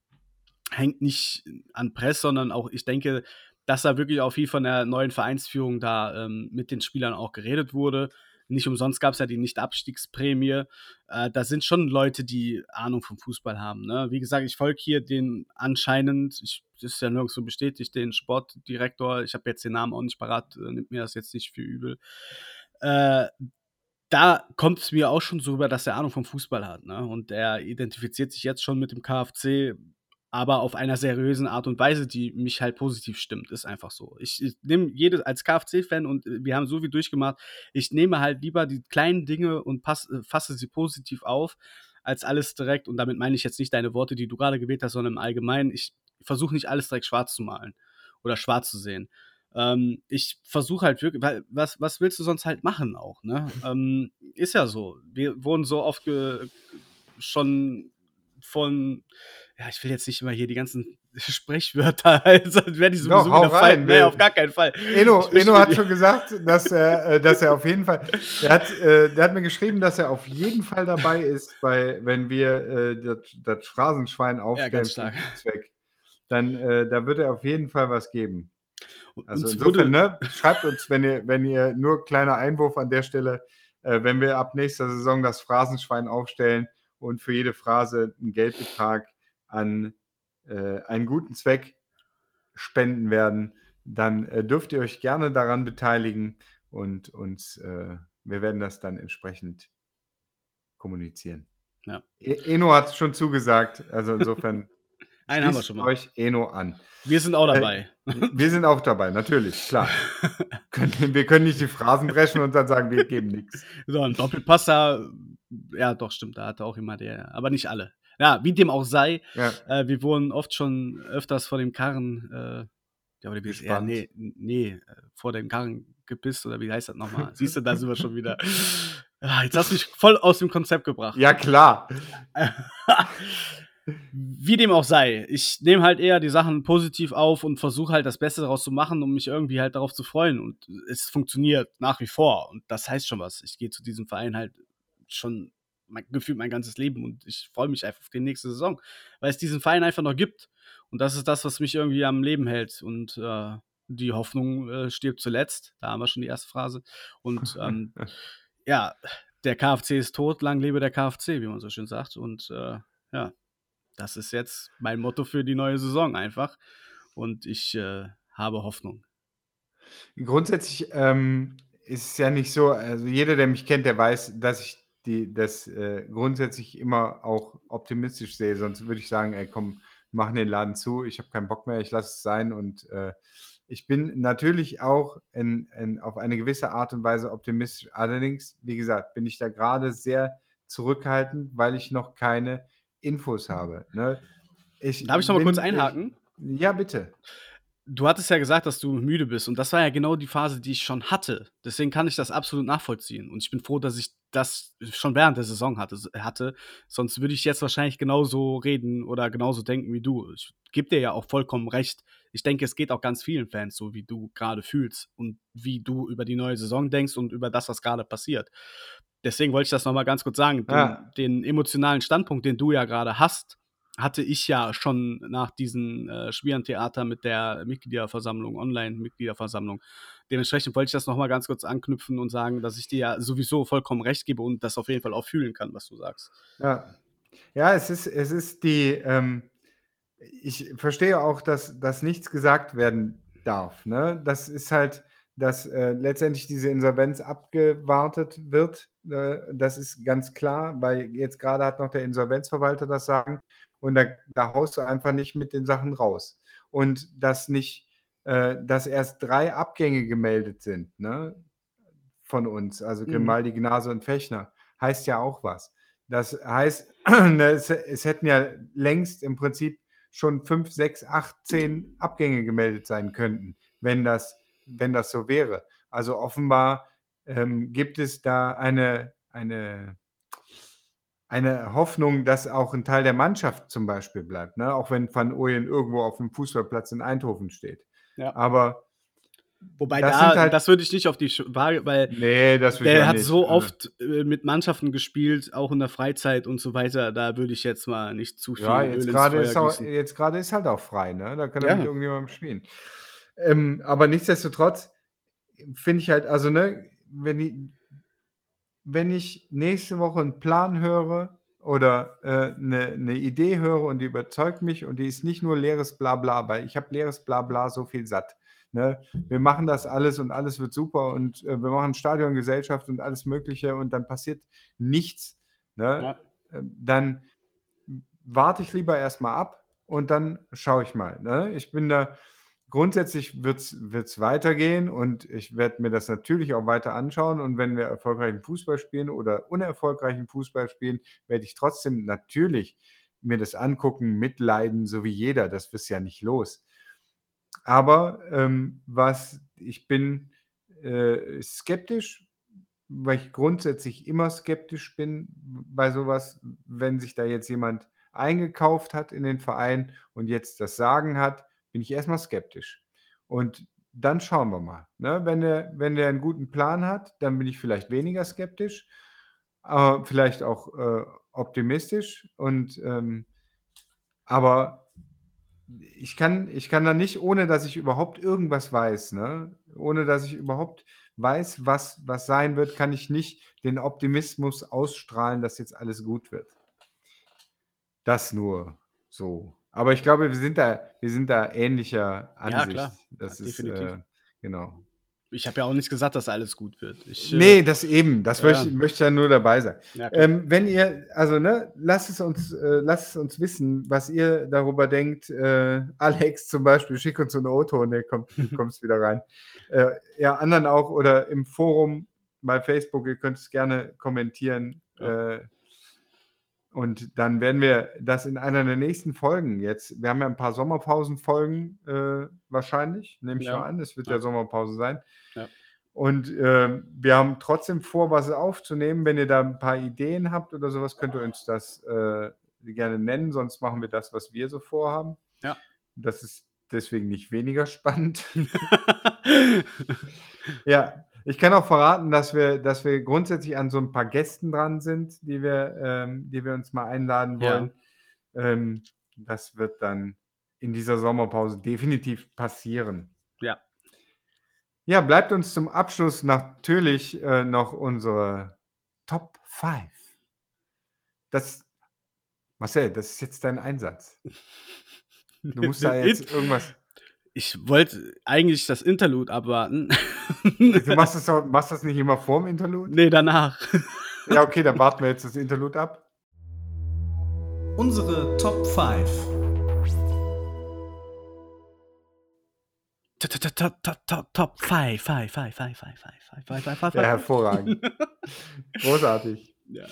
hängt nicht an Press, sondern auch, ich denke, dass da wirklich auch viel von der neuen Vereinsführung da ähm, mit den Spielern auch geredet wurde. Nicht umsonst gab es ja die Nicht-Abstiegsprämie. Äh, da sind schon Leute, die Ahnung vom Fußball haben. Ne? Wie gesagt, ich folge hier den anscheinend, ich, das ist ja nirgendwo bestätigt, den Sportdirektor. Ich habe jetzt den Namen auch nicht parat, äh, nimmt mir das jetzt nicht für übel. Äh, da kommt es mir auch schon so rüber, dass er Ahnung vom Fußball hat. Ne? Und er identifiziert sich jetzt schon mit dem KFC, aber auf einer seriösen Art und Weise, die mich halt positiv stimmt. Ist einfach so. Ich, ich nehme jedes als KFC-Fan und wir haben so viel durchgemacht. Ich nehme halt lieber die kleinen Dinge und pass, äh, fasse sie positiv auf, als alles direkt. Und damit meine ich jetzt nicht deine Worte, die du gerade gewählt hast, sondern im Allgemeinen. Ich versuche nicht alles direkt schwarz zu malen oder schwarz zu sehen. Ähm, ich versuche halt wirklich, weil was, was willst du sonst halt machen auch, ne? Ähm, ist ja so. Wir wurden so oft schon von, ja, ich will jetzt nicht immer hier die ganzen Sprechwörter, also werde ich sowieso Doch, wieder fallen. Nee, auf gar keinen Fall. Eno, Eno hat schon gesagt, dass er, äh, dass er auf jeden Fall, er hat, äh, der hat mir geschrieben, dass er auf jeden Fall dabei ist, bei, wenn wir äh, das, das Phrasenschwein aufstellen, ja, Zweck. Dann, äh, da wird er auf jeden Fall was geben. Also insofern, ne, schreibt uns, wenn ihr, wenn ihr nur kleiner Einwurf an der Stelle, äh, wenn wir ab nächster Saison das Phrasenschwein aufstellen und für jede Phrase einen Geldbetrag an äh, einen guten Zweck spenden werden, dann äh, dürft ihr euch gerne daran beteiligen und uns, äh, wir werden das dann entsprechend kommunizieren. Ja. E Eno hat es schon zugesagt, also insofern Einen haben wir schon mal. euch Eno an. Wir sind auch dabei. Äh, wir sind auch dabei, natürlich, klar. wir können nicht die Phrasen brechen und dann sagen, wir geben nichts. So, ein Doppelpasser, ja, doch, stimmt, da hatte auch immer der, aber nicht alle. Ja, wie dem auch sei, ja. äh, wir wurden oft schon öfters vor dem Karren äh, Ja, oder wie ja, nee, nee, äh, vor dem Gang gepisst oder wie heißt das nochmal? Siehst du, da sind wir schon wieder. Ah, jetzt hast du mich voll aus dem Konzept gebracht. Ja, klar. Wie dem auch sei, ich nehme halt eher die Sachen positiv auf und versuche halt das Beste daraus zu machen, um mich irgendwie halt darauf zu freuen. Und es funktioniert nach wie vor. Und das heißt schon was. Ich gehe zu diesem Verein halt schon mein, gefühlt mein ganzes Leben und ich freue mich einfach auf die nächste Saison, weil es diesen Verein einfach noch gibt. Und das ist das, was mich irgendwie am Leben hält. Und äh, die Hoffnung äh, stirbt zuletzt. Da haben wir schon die erste Phrase. Und ähm, ja, der KFC ist tot, lang lebe der KFC, wie man so schön sagt. Und äh, ja, das ist jetzt mein Motto für die neue Saison einfach. Und ich äh, habe Hoffnung. Grundsätzlich ähm, ist es ja nicht so, also jeder, der mich kennt, der weiß, dass ich die, das äh, grundsätzlich immer auch optimistisch sehe. Sonst würde ich sagen, ey, komm, machen den Laden zu, ich habe keinen Bock mehr, ich lasse es sein. Und äh, ich bin natürlich auch in, in, auf eine gewisse Art und Weise optimistisch. Allerdings, wie gesagt, bin ich da gerade sehr zurückhaltend, weil ich noch keine Infos habe. Ne? Ich Darf ich noch mal kurz einhaken? Ich, ja, bitte du hattest ja gesagt, dass du müde bist und das war ja genau die Phase, die ich schon hatte. Deswegen kann ich das absolut nachvollziehen und ich bin froh, dass ich das schon während der Saison hatte. hatte. Sonst würde ich jetzt wahrscheinlich genauso reden oder genauso denken wie du. Ich gebe dir ja auch vollkommen recht. Ich denke, es geht auch ganz vielen Fans so, wie du gerade fühlst und wie du über die neue Saison denkst und über das, was gerade passiert. Deswegen wollte ich das nochmal ganz kurz sagen. Den, den emotionalen Standpunkt, den du ja gerade hast, hatte ich ja schon nach diesem äh, Schwierentheater mit der Mitgliederversammlung, Online-Mitgliederversammlung. Dementsprechend wollte ich das nochmal ganz kurz anknüpfen und sagen, dass ich dir ja sowieso vollkommen recht gebe und das auf jeden Fall auch fühlen kann, was du sagst. Ja, ja es, ist, es ist die, ähm, ich verstehe auch, dass, dass nichts gesagt werden darf. Ne? Das ist halt, dass äh, letztendlich diese Insolvenz abgewartet wird. Äh, das ist ganz klar, weil jetzt gerade hat noch der Insolvenzverwalter das Sagen. Und da, da haust du einfach nicht mit den Sachen raus. Und dass nicht, äh, dass erst drei Abgänge gemeldet sind, ne? Von uns, also mhm. Grimaldi, Gnase und Fechner, heißt ja auch was. Das heißt, es, es hätten ja längst im Prinzip schon fünf, sechs, acht, zehn Abgänge gemeldet sein könnten, wenn das, wenn das so wäre. Also offenbar ähm, gibt es da eine, eine eine Hoffnung, dass auch ein Teil der Mannschaft zum Beispiel bleibt, ne? auch wenn Van Ooyen irgendwo auf dem Fußballplatz in Eindhoven steht. Ja. Aber Wobei das da, halt, das würde ich nicht auf die Waage, weil nee, das der hat nicht. so oft äh, mit Mannschaften gespielt, auch in der Freizeit und so weiter. Da würde ich jetzt mal nicht zu viel. Ja, jetzt gerade ist, auch, jetzt gerade ist halt auch frei, ne? Da kann er ja. mit irgendjemandem spielen. Ähm, aber nichtsdestotrotz finde ich halt, also ne, wenn die, wenn ich nächste Woche einen Plan höre oder äh, eine, eine Idee höre und die überzeugt mich und die ist nicht nur leeres Blabla, weil ich habe leeres Blabla so viel satt. Ne? Wir machen das alles und alles wird super und äh, wir machen Stadiongesellschaft und alles Mögliche und dann passiert nichts. Ne? Ja. Äh, dann warte ich lieber erstmal ab und dann schaue ich mal. Ne? Ich bin da, grundsätzlich wird es weitergehen und ich werde mir das natürlich auch weiter anschauen. Und wenn wir erfolgreichen Fußball spielen oder unerfolgreichen Fußball spielen, werde ich trotzdem natürlich mir das angucken, mitleiden, so wie jeder. Das ist ja nicht los. Aber ähm, was ich bin äh, skeptisch, weil ich grundsätzlich immer skeptisch bin bei sowas, wenn sich da jetzt jemand eingekauft hat in den Verein und jetzt das Sagen hat, bin ich erstmal skeptisch. Und dann schauen wir mal. Ne? Wenn, der, wenn der einen guten Plan hat, dann bin ich vielleicht weniger skeptisch, aber vielleicht auch äh, optimistisch. Und ähm, aber ich kann, ich kann da nicht, ohne dass ich überhaupt irgendwas weiß, ne? ohne dass ich überhaupt weiß, was, was sein wird, kann ich nicht den Optimismus ausstrahlen, dass jetzt alles gut wird. Das nur so. Aber ich glaube, wir sind da, wir sind da ähnlicher Ansicht. Ja, klar. Das ja, ist, äh, genau. Ich habe ja auch nicht gesagt, dass alles gut wird. Ich, äh, nee, das eben. Das ja. möchte, möchte ja nur dabei sein. Ja, ähm, wenn ihr, also ne, lasst es uns, äh, lasst es uns wissen, was ihr darüber denkt. Äh, Alex zum Beispiel, schick uns einen Auto und der kommt, kommst wieder rein. Äh, ja, anderen auch oder im Forum bei Facebook, ihr könnt es gerne kommentieren. Ja. Und dann werden wir das in einer der nächsten Folgen jetzt, wir haben ja ein paar Sommerpausenfolgen äh, wahrscheinlich, nehme ich Ja. mal an, es wird Ja. ja Sommerpause sein. Ja. Und äh, wir haben trotzdem vor, was aufzunehmen. Wenn ihr da ein paar Ideen habt oder sowas, könnt ihr uns das äh, gerne nennen, sonst machen wir das, was wir so vorhaben. Ja. Das ist deswegen nicht weniger spannend. Ja, ich kann auch verraten, dass wir, dass wir grundsätzlich an so ein paar Gästen dran sind, die wir, ähm, die wir uns mal einladen Ja. wollen. Ähm, das wird dann in dieser Sommerpause definitiv passieren. Ja. Ja, bleibt uns zum Abschluss natürlich äh, noch unsere Top 5. Das, Marcel, das ist jetzt dein Einsatz. Du musst da jetzt irgendwas. Ich wollte eigentlich das Interlude abwarten. Du machst das, doch- machst das nicht immer vorm Interlude? nee, danach. Ja, okay, dann warten wir jetzt das Interlude ab. Unsere Top 5. Top 5, 5, 5, 5, 5, 5, 5, 5, 5, Ja, hervorragend. Großartig. Ja.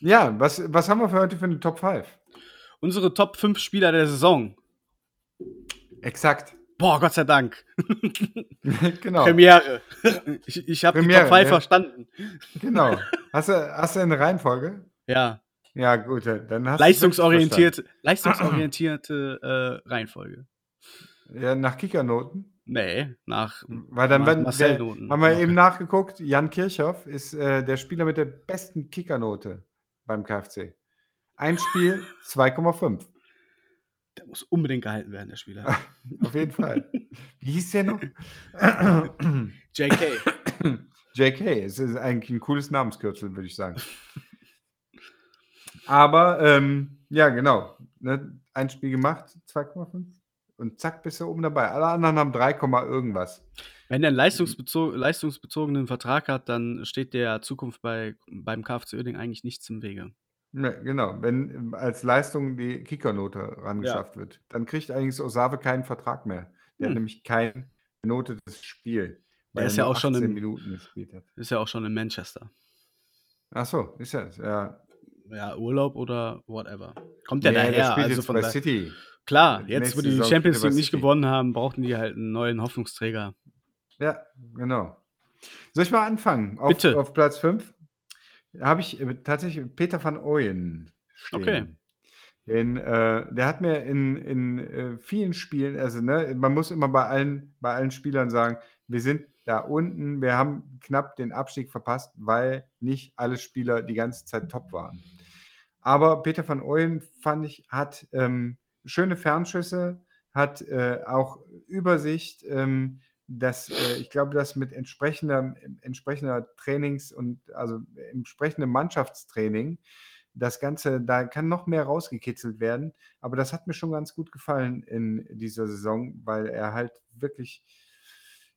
Ja, was, was haben wir für heute für eine Top 5? Unsere Top 5 Spieler der Saison. Exakt. Boah, Gott sei Dank. genau. Premiere. Ich, ich habe die Top 5 ja. verstanden. Genau. Hast du, hast du eine Reihenfolge? Ja, Ja, gut, dann hast leistungsorientierte, leistungsorientierte äh, Reihenfolge. Ja, nach Kickernoten. Nee, nach Weil dann werden, der, Marcel-Noten. haben wir eben nachgeguckt, Jan Kirchhoff ist äh, der Spieler mit der besten Kickernote beim KfC. Ein Spiel 2,5. Der muss unbedingt gehalten werden, der Spieler. Auf jeden Fall. Wie hieß der noch? JK. JK, es ist eigentlich ein cooles Namenskürzel, würde ich sagen. Aber ähm, ja, genau. Ne, ein Spiel gemacht, 2,5. Und zack, bist du oben dabei. Alle anderen haben 3, Komma irgendwas. Wenn er einen leistungsbezo leistungsbezogenen Vertrag hat, dann steht der Zukunft bei, beim KFC Uerdingen eigentlich nichts im Wege. Ne, genau, wenn als Leistung die Kickernote rangeschafft wird, dann kriegt eigentlich Osave keinen Vertrag mehr. Der hat Hm. nämlich keine Note des Spiel, weil ist er ja nur auch schon 18 im- Minuten gespielt hat. Ist ja auch schon in Manchester. Ach so, ist ja, ja. Ja, Urlaub oder whatever. Kommt ja Nee, der daher. spielt Also jetzt von bei da- City. Klar, jetzt wo die Saison Champions er bei League nicht City. gewonnen haben, brauchten die halt einen neuen Hoffnungsträger. Ja, genau. Soll ich mal anfangen? Auf, Bitte. Auf Platz 5 habe ich äh, tatsächlich Peter van Ooyen stehen. Okay. Den, äh, der hat mir in, in äh, vielen Spielen, also ne, man muss immer bei allen, bei allen Spielern sagen, wir sind da unten, wir haben knapp den Abstieg verpasst, weil nicht alle Spieler die ganze Zeit top waren. Aber Peter van Ooyen, fand ich, hat ähm, schöne Fernschüsse, hat äh, auch Übersicht. Ähm, das, äh, ich glaube, dass mit entsprechender, entsprechender Trainings und also entsprechendem Mannschaftstraining das Ganze, da kann noch mehr rausgekitzelt werden. Aber das hat mir schon ganz gut gefallen in dieser Saison, weil er halt wirklich,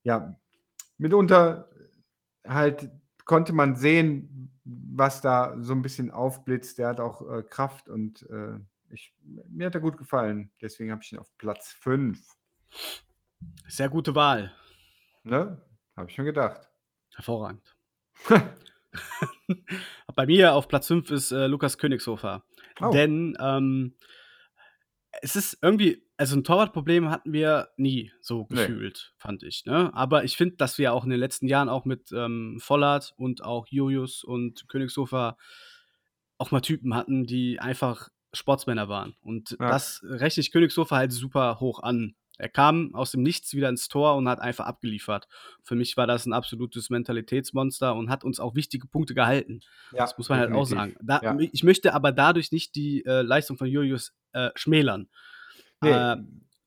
ja, mitunter halt konnte man sehen, was da so ein bisschen aufblitzt. Der hat auch äh, Kraft und äh, ich, mir hat er gut gefallen. Deswegen habe ich ihn auf Platz 5. Sehr gute Wahl. Ne? Habe ich mir gedacht. Hervorragend. Bei mir auf Platz 5 ist äh, Lukas Königshofer. Oh. Denn ähm, es ist irgendwie, also ein Torwartproblem hatten wir nie so Nee. gefühlt, fand ich. Ne? Aber ich finde, dass wir auch in den letzten Jahren auch mit ähm, Vollert und auch Julius und Königshofer auch mal Typen hatten, die einfach Sportsmänner waren. Und Ja. das rechne ich Königshofer halt super hoch an. Er kam aus dem Nichts wieder ins Tor und hat einfach abgeliefert. Für mich war das ein absolutes Mentalitätsmonster und hat uns auch wichtige Punkte gehalten. Ja, Das muss man halt auch definitiv. sagen. Da, Ja. Ich möchte aber dadurch nicht die äh, Leistung von Julius äh, schmälern. Nee, Äh,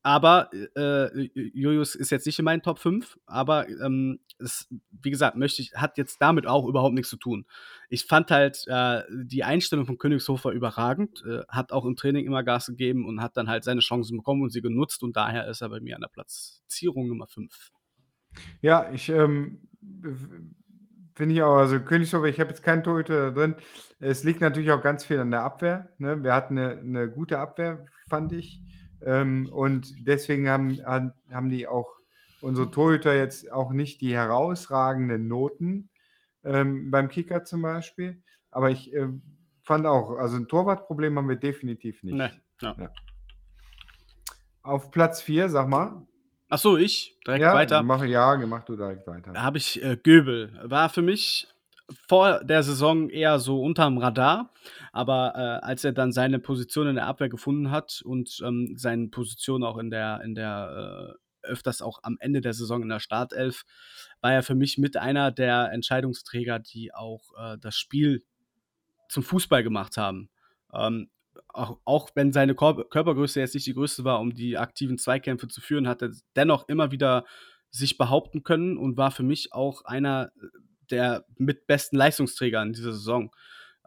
aber äh, Julius ist jetzt nicht in meinen Top 5, aber ähm, es, wie gesagt, möchte ich, hat jetzt damit auch überhaupt nichts zu tun. Ich fand halt äh, die Einstellung von Königshofer überragend, äh, hat auch im Training immer Gas gegeben und hat dann halt seine Chancen bekommen und sie genutzt und daher ist er bei mir an der Platzierung Nummer 5. Ja, ich ähm, finde ich auch, also Königshofer, ich habe jetzt keinen Torhüter drin. Es liegt natürlich auch ganz viel an der Abwehr. Ne? Wir hatten eine, eine gute Abwehr, fand ich. Ähm, und deswegen haben, haben die auch unsere Torhüter jetzt auch nicht die herausragenden Noten ähm, beim Kicker zum Beispiel. Aber ich ähm, fand auch, also ein Torwartproblem haben wir definitiv nicht. Nee, ja. Ja. Auf Platz 4, sag mal. Ach so, ich direkt ja, weiter. Mach, ja, mach du direkt weiter. Da habe ich äh, Göbel. War für mich vor der Saison eher so unterm Radar, aber äh, als er dann seine Position in der Abwehr gefunden hat und ähm, seine Position auch in der, in der äh, öfters auch am Ende der Saison in der Startelf, war er für mich mit einer der Entscheidungsträger, die auch äh, das Spiel zum Fußball gemacht haben. Ähm, auch, auch, wenn seine Kor Körpergröße jetzt nicht die größte war, um die aktiven Zweikämpfe zu führen, hat er dennoch immer wieder sich behaupten können und war für mich auch einer der mit besten Leistungsträger in dieser Saison.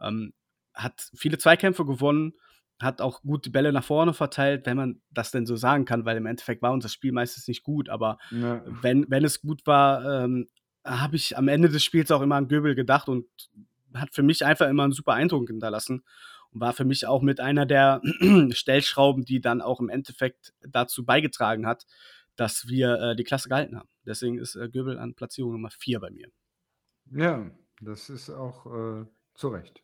Ähm, hat viele Zweikämpfe gewonnen, hat auch gut die Bälle nach vorne verteilt, wenn man das denn so sagen kann, weil im Endeffekt war unser Spiel meistens nicht gut, aber ja. wenn, wenn es gut war, ähm, habe ich am Ende des Spiels auch immer an Göbel gedacht und hat für mich einfach immer einen super Eindruck hinterlassen und war für mich auch mit einer der Stellschrauben, die dann auch im Endeffekt dazu beigetragen hat, dass wir äh, die Klasse gehalten haben. Deswegen ist äh, Göbel an Platzierung Nummer 4 bei mir. Ja, das ist auch äh, zu Recht.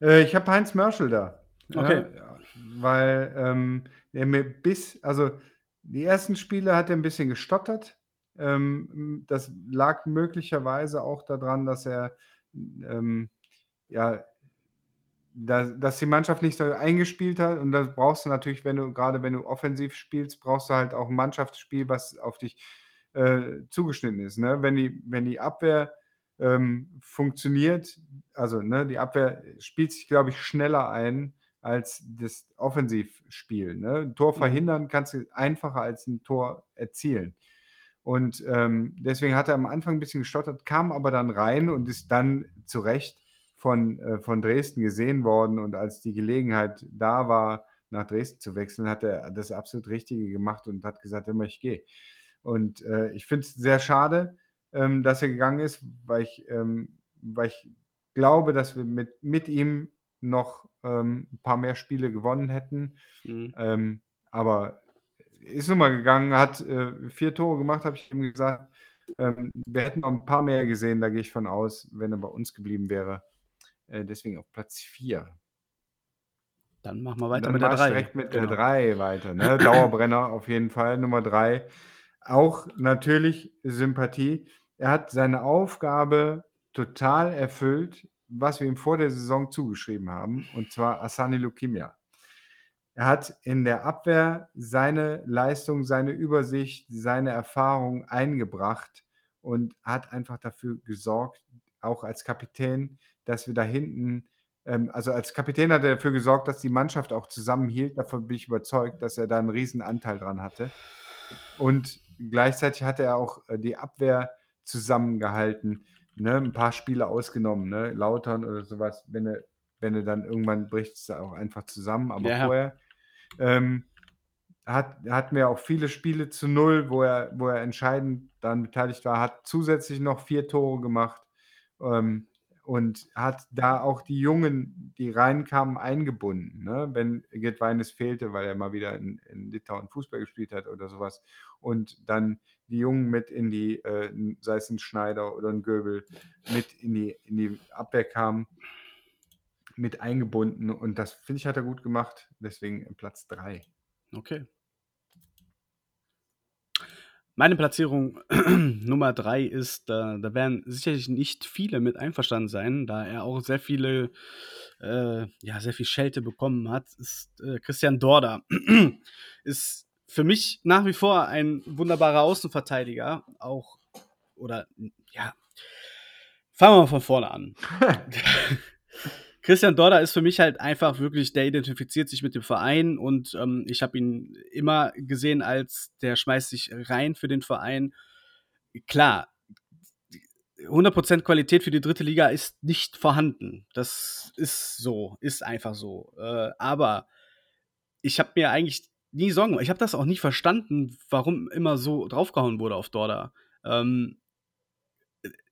Äh, ich habe Heinz Mörschel da. Okay. Ja, weil ähm, er mir bis, also die ersten Spiele hat er ein bisschen gestottert. Ähm, das lag möglicherweise auch daran, dass er ähm, ja, da, dass die Mannschaft nicht so eingespielt hat. Und das brauchst du natürlich, wenn du, gerade wenn du offensiv spielst, brauchst du halt auch ein Mannschaftsspiel, was auf dich äh, zugeschnitten ist. Ne? Wenn, die, wenn die Abwehr ähm, funktioniert, also ne, die Abwehr spielt sich, glaube ich, schneller ein als das Offensivspiel. Ne? Ein Tor mhm. verhindern kannst du einfacher als ein Tor erzielen. Und ähm, deswegen hat er am Anfang ein bisschen gestottert, kam aber dann rein und ist dann zu Recht von, äh, von Dresden gesehen worden. Und als die Gelegenheit da war, nach Dresden zu wechseln, hat er das absolut Richtige gemacht und hat gesagt, immer ich gehe. Und äh, ich finde es sehr schade, ähm, dass er gegangen ist, weil ich, ähm, weil ich glaube, dass wir mit, mit ihm noch ähm, ein paar mehr Spiele gewonnen hätten. Mhm. Ähm, aber ist nun mal gegangen, hat äh, vier Tore gemacht, habe ich ihm gesagt. Ähm, wir hätten noch ein paar mehr gesehen, da gehe ich von aus, wenn er bei uns geblieben wäre. Äh, deswegen auf Platz 4. Dann machen wir weiter Dann mit der 3. direkt mit genau. der 3 weiter. Ne? Dauerbrenner auf jeden Fall, Nummer 3. Auch natürlich Sympathie. Er hat seine Aufgabe total erfüllt, was wir ihm vor der Saison zugeschrieben haben, und zwar Asani Lukimia. Er hat in der Abwehr seine Leistung, seine Übersicht, seine Erfahrung eingebracht und hat einfach dafür gesorgt, auch als Kapitän, dass wir da hinten, ähm, also als Kapitän hat er dafür gesorgt, dass die Mannschaft auch zusammenhielt. Davon bin ich überzeugt, dass er da einen riesen Anteil dran hatte. Und gleichzeitig hat er auch äh, die Abwehr zusammengehalten. Ne? Ein paar Spiele ausgenommen, ne? Lautern oder sowas, wenn er, wenn er dann irgendwann bricht es auch einfach zusammen. Aber ja. vorher ähm, hat, hatten wir auch viele Spiele zu null, wo er, wo er entscheidend dann beteiligt war, hat zusätzlich noch vier Tore gemacht. Ähm, und hat da auch die Jungen, die reinkamen, eingebunden. Ne? Wenn Gedweines fehlte, weil er mal wieder in, in, Litauen Fußball gespielt hat oder sowas. Und dann die Jungen mit in die, äh, sei es ein Schneider oder ein Göbel, mit in die, in die Abwehr kamen, mit eingebunden. Und das, finde ich, hat er gut gemacht. Deswegen Platz 3. Okay. Meine Platzierung Nummer drei ist, da, da werden sicherlich nicht viele mit einverstanden sein, da er auch sehr viele, äh, ja, sehr viel Schelte bekommen hat, ist äh, Christian Dorda. ist für mich nach wie vor ein wunderbarer Außenverteidiger, auch, oder, ja, fangen wir mal von vorne an. Christian Dorda ist für mich halt einfach wirklich, der identifiziert sich mit dem Verein und ähm, ich habe ihn immer gesehen als, der schmeißt sich rein für den Verein. Klar, 100% Qualität für die dritte Liga ist nicht vorhanden. Das ist so, ist einfach so. Äh, aber ich habe mir eigentlich nie Sorgen. Ich habe das auch nie verstanden, warum immer so draufgehauen wurde auf Dorda. Ähm,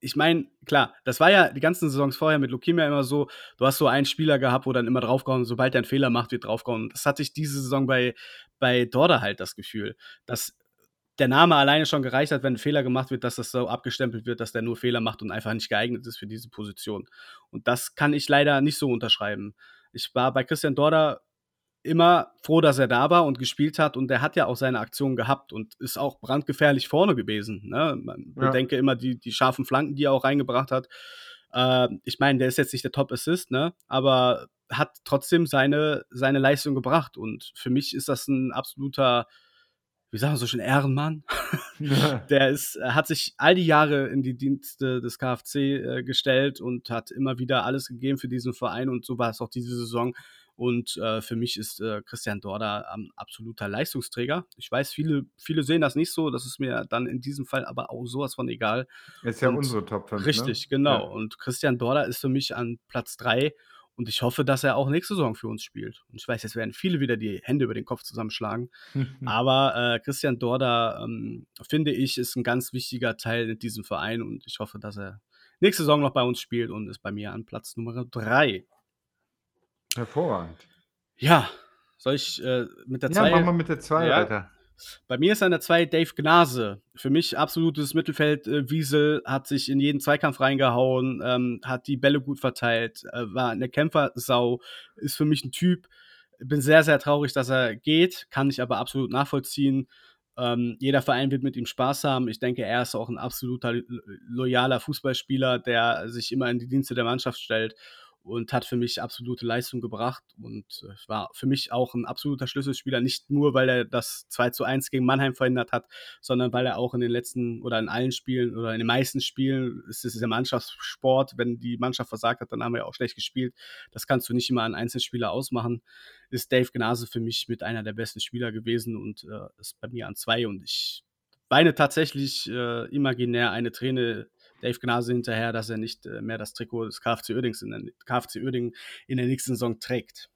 ich meine, klar, das war ja die ganzen Saisons vorher mit Lukimia immer so, du hast so einen Spieler gehabt, wo dann immer draufgehauen, sobald er einen Fehler macht, wird draufgehauen. Das hatte ich diese Saison bei, bei Dorda halt das Gefühl, dass der Name alleine schon gereicht hat, wenn ein Fehler gemacht wird, dass das so abgestempelt wird, dass der nur Fehler macht und einfach nicht geeignet ist für diese Position. Und das kann ich leider nicht so unterschreiben. Ich war bei Christian Dorder immer froh, dass er da war und gespielt hat und der hat ja auch seine Aktion gehabt und ist auch brandgefährlich vorne gewesen. Ne? Man ja. bedenke immer die, die scharfen Flanken, die er auch reingebracht hat. Äh, ich meine, der ist jetzt nicht der Top-Assist, ne? aber hat trotzdem seine, seine Leistung gebracht und für mich ist das ein absoluter wie sagen wir so schön, Ehrenmann. der ist, hat sich all die Jahre in die Dienste des KfC äh, gestellt und hat immer wieder alles gegeben für diesen Verein und so war es auch diese Saison. Und äh, für mich ist äh, Christian Dorda ein absoluter Leistungsträger. Ich weiß, viele, viele sehen das nicht so. Das ist mir dann in diesem Fall aber auch sowas von egal. Ist ja und unsere Top 5. Ne? Richtig, ne? genau. Ja. Und Christian Dorda ist für mich an Platz 3 und ich hoffe, dass er auch nächste Saison für uns spielt. Und ich weiß, jetzt werden viele wieder die Hände über den Kopf zusammenschlagen. Aber äh, Christian Dorda, ähm, finde ich, ist ein ganz wichtiger Teil in diesem Verein. Und ich hoffe, dass er nächste Saison noch bei uns spielt und ist bei mir an Platz Nummer 3. Hervorragend. Ja, soll ich äh, mit der 2? Ja, machen wir mit der 2 ja. weiter. Bei mir ist an der 2 Dave Gnase. Für mich absolutes Mittelfeld. Äh, Wiesel hat sich in jeden Zweikampf reingehauen, ähm, hat die Bälle gut verteilt, äh, war eine Kämpfersau, ist für mich ein Typ. Bin sehr, sehr traurig, dass er geht, kann ich aber absolut nachvollziehen. Ähm, jeder Verein wird mit ihm Spaß haben. Ich denke, er ist auch ein absoluter loyaler Fußballspieler, der sich immer in die Dienste der Mannschaft stellt und hat für mich absolute Leistung gebracht und äh, war für mich auch ein absoluter Schlüsselspieler, nicht nur, weil er das 2 zu 1 gegen Mannheim verhindert hat, sondern weil er auch in den letzten oder in allen Spielen oder in den meisten Spielen ist es der Mannschaftssport, wenn die Mannschaft versagt hat, dann haben wir auch schlecht gespielt. Das kannst du nicht immer an Einzelspieler ausmachen. Ist Dave Gnase für mich mit einer der besten Spieler gewesen und äh, ist bei mir an zwei und ich weine tatsächlich äh, imaginär eine Träne Dave Gnase hinterher, dass er nicht äh, mehr das Trikot des KfC Uerdings in der, KfC Uerdingen in der nächsten Saison trägt.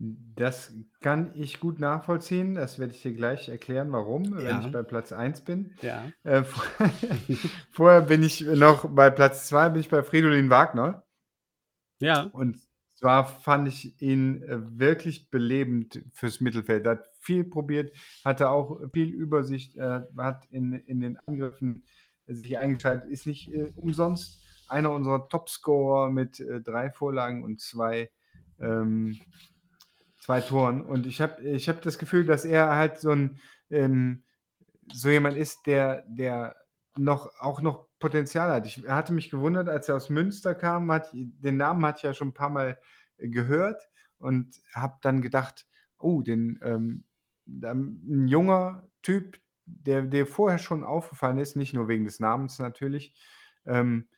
Das kann ich gut nachvollziehen. Das werde ich dir gleich erklären, warum, ja. wenn ich bei Platz 1 bin. Ja. Äh, vorher bin ich noch bei Platz 2, bin ich bei Fridolin Wagner. Ja. Und zwar fand ich ihn äh, wirklich belebend fürs Mittelfeld. Er hat viel probiert, hatte auch viel Übersicht, äh, hat in, in den Angriffen sich eingeschaltet, ist nicht äh, umsonst einer unserer Topscorer mit äh, drei Vorlagen und zwei, ähm, zwei Toren. Und ich habe ich hab das Gefühl, dass er halt so ein ähm, so jemand ist, der, der noch auch noch Potenzial hat. Ich hatte mich gewundert, als er aus Münster kam, hat, den Namen hatte ich ja schon ein paar Mal äh, gehört und habe dann gedacht, oh, den ähm, ein junger Typ, der dir vorher schon aufgefallen ist, nicht nur wegen des Namens natürlich, ähm,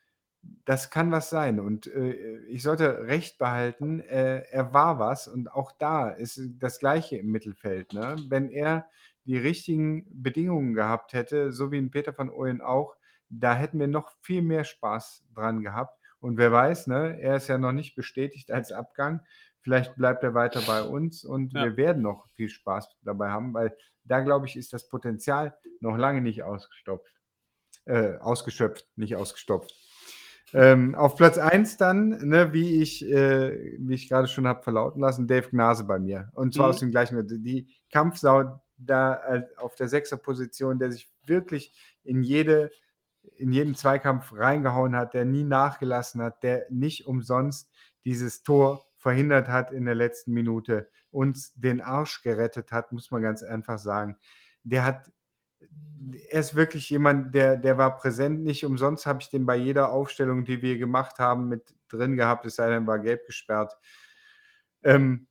das kann was sein. Und äh, ich sollte recht behalten, äh, er war was und auch da ist das Gleiche im Mittelfeld. Ne? Wenn er die richtigen Bedingungen gehabt hätte, so wie in Peter von Ooyen auch, da hätten wir noch viel mehr Spaß dran gehabt. Und wer weiß, ne, er ist ja noch nicht bestätigt als Abgang. Vielleicht bleibt er weiter bei uns und ja. wir werden noch viel Spaß dabei haben, weil da glaube ich, ist das Potenzial noch lange nicht ausgestopft. Äh, ausgeschöpft, nicht ausgestopft. Ähm, auf Platz 1 dann, ne, wie ich, äh, wie ich gerade schon habe verlauten lassen, Dave Gnase bei mir. Und zwar mhm. aus dem gleichen. Die Kampfsau da äh, auf der Sechser-Position, der sich wirklich in jede in jeden Zweikampf reingehauen hat, der nie nachgelassen hat, der nicht umsonst dieses Tor verhindert hat in der letzten Minute, uns den Arsch gerettet hat, muss man ganz einfach sagen. Der hat, er ist wirklich jemand, der, der war präsent. Nicht umsonst habe ich den bei jeder Aufstellung, die wir gemacht haben, mit drin gehabt, es sei denn, war gelb gesperrt. Ähm,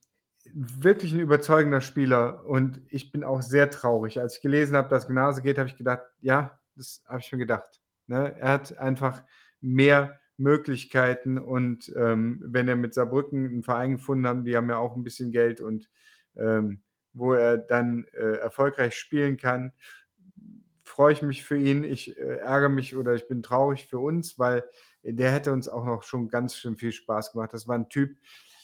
wirklich ein überzeugender Spieler und ich bin auch sehr traurig. Als ich gelesen habe, dass Gnase geht, habe ich gedacht, ja, das habe ich mir gedacht. Ne? Er hat einfach mehr Möglichkeiten und ähm, wenn er mit Saarbrücken einen Verein gefunden hat, die haben ja auch ein bisschen Geld und ähm, wo er dann äh, erfolgreich spielen kann, freue ich mich für ihn. Ich äh, ärgere mich oder ich bin traurig für uns, weil der hätte uns auch noch schon ganz schön viel Spaß gemacht. Das war ein Typ.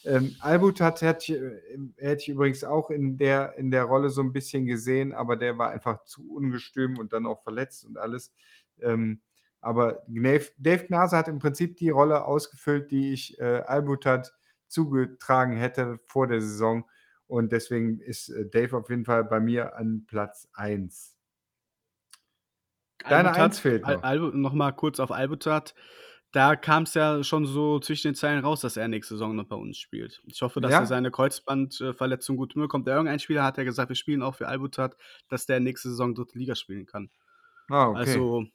Ähm, Albut hat, hätte, äh, hätte ich übrigens auch in der, in der Rolle so ein bisschen gesehen, aber der war einfach zu ungestüm und dann auch verletzt und alles. Ähm, aber Dave Gnase hat im Prinzip die Rolle ausgefüllt, die ich äh, Albutat zugetragen hätte vor der Saison. Und deswegen ist äh, Dave auf jeden Fall bei mir an Platz 1. Deine Eins fehlt noch. Al, Al, noch mal kurz auf Albutat. Da kam es ja schon so zwischen den Zeilen raus, dass er nächste Saison noch bei uns spielt. Ich hoffe, dass Ja? er seine Kreuzbandverletzung gut mitbekommt. Irgendein Spieler hat ja gesagt, wir spielen auch für Albutat, dass der nächste Saison dritte Liga spielen kann. Ah, okay. Also,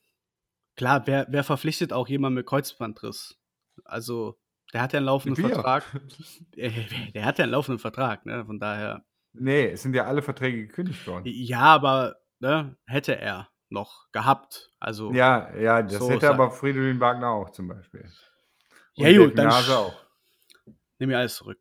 klar, wer, wer verpflichtet auch jemanden mit Kreuzbandriss? Also, der hat ja einen laufenden Wir. Vertrag. Äh, Der hat ja einen laufenden Vertrag, ne? Von daher. nee, es sind ja alle Verträge gekündigt worden. Ja, aber ne, hätte er noch gehabt. Also, Ja, ja, das So hätte aber Fridolin Wagner auch zum Beispiel. Ja, Und gut, Dirk dann nehme ich alles zurück.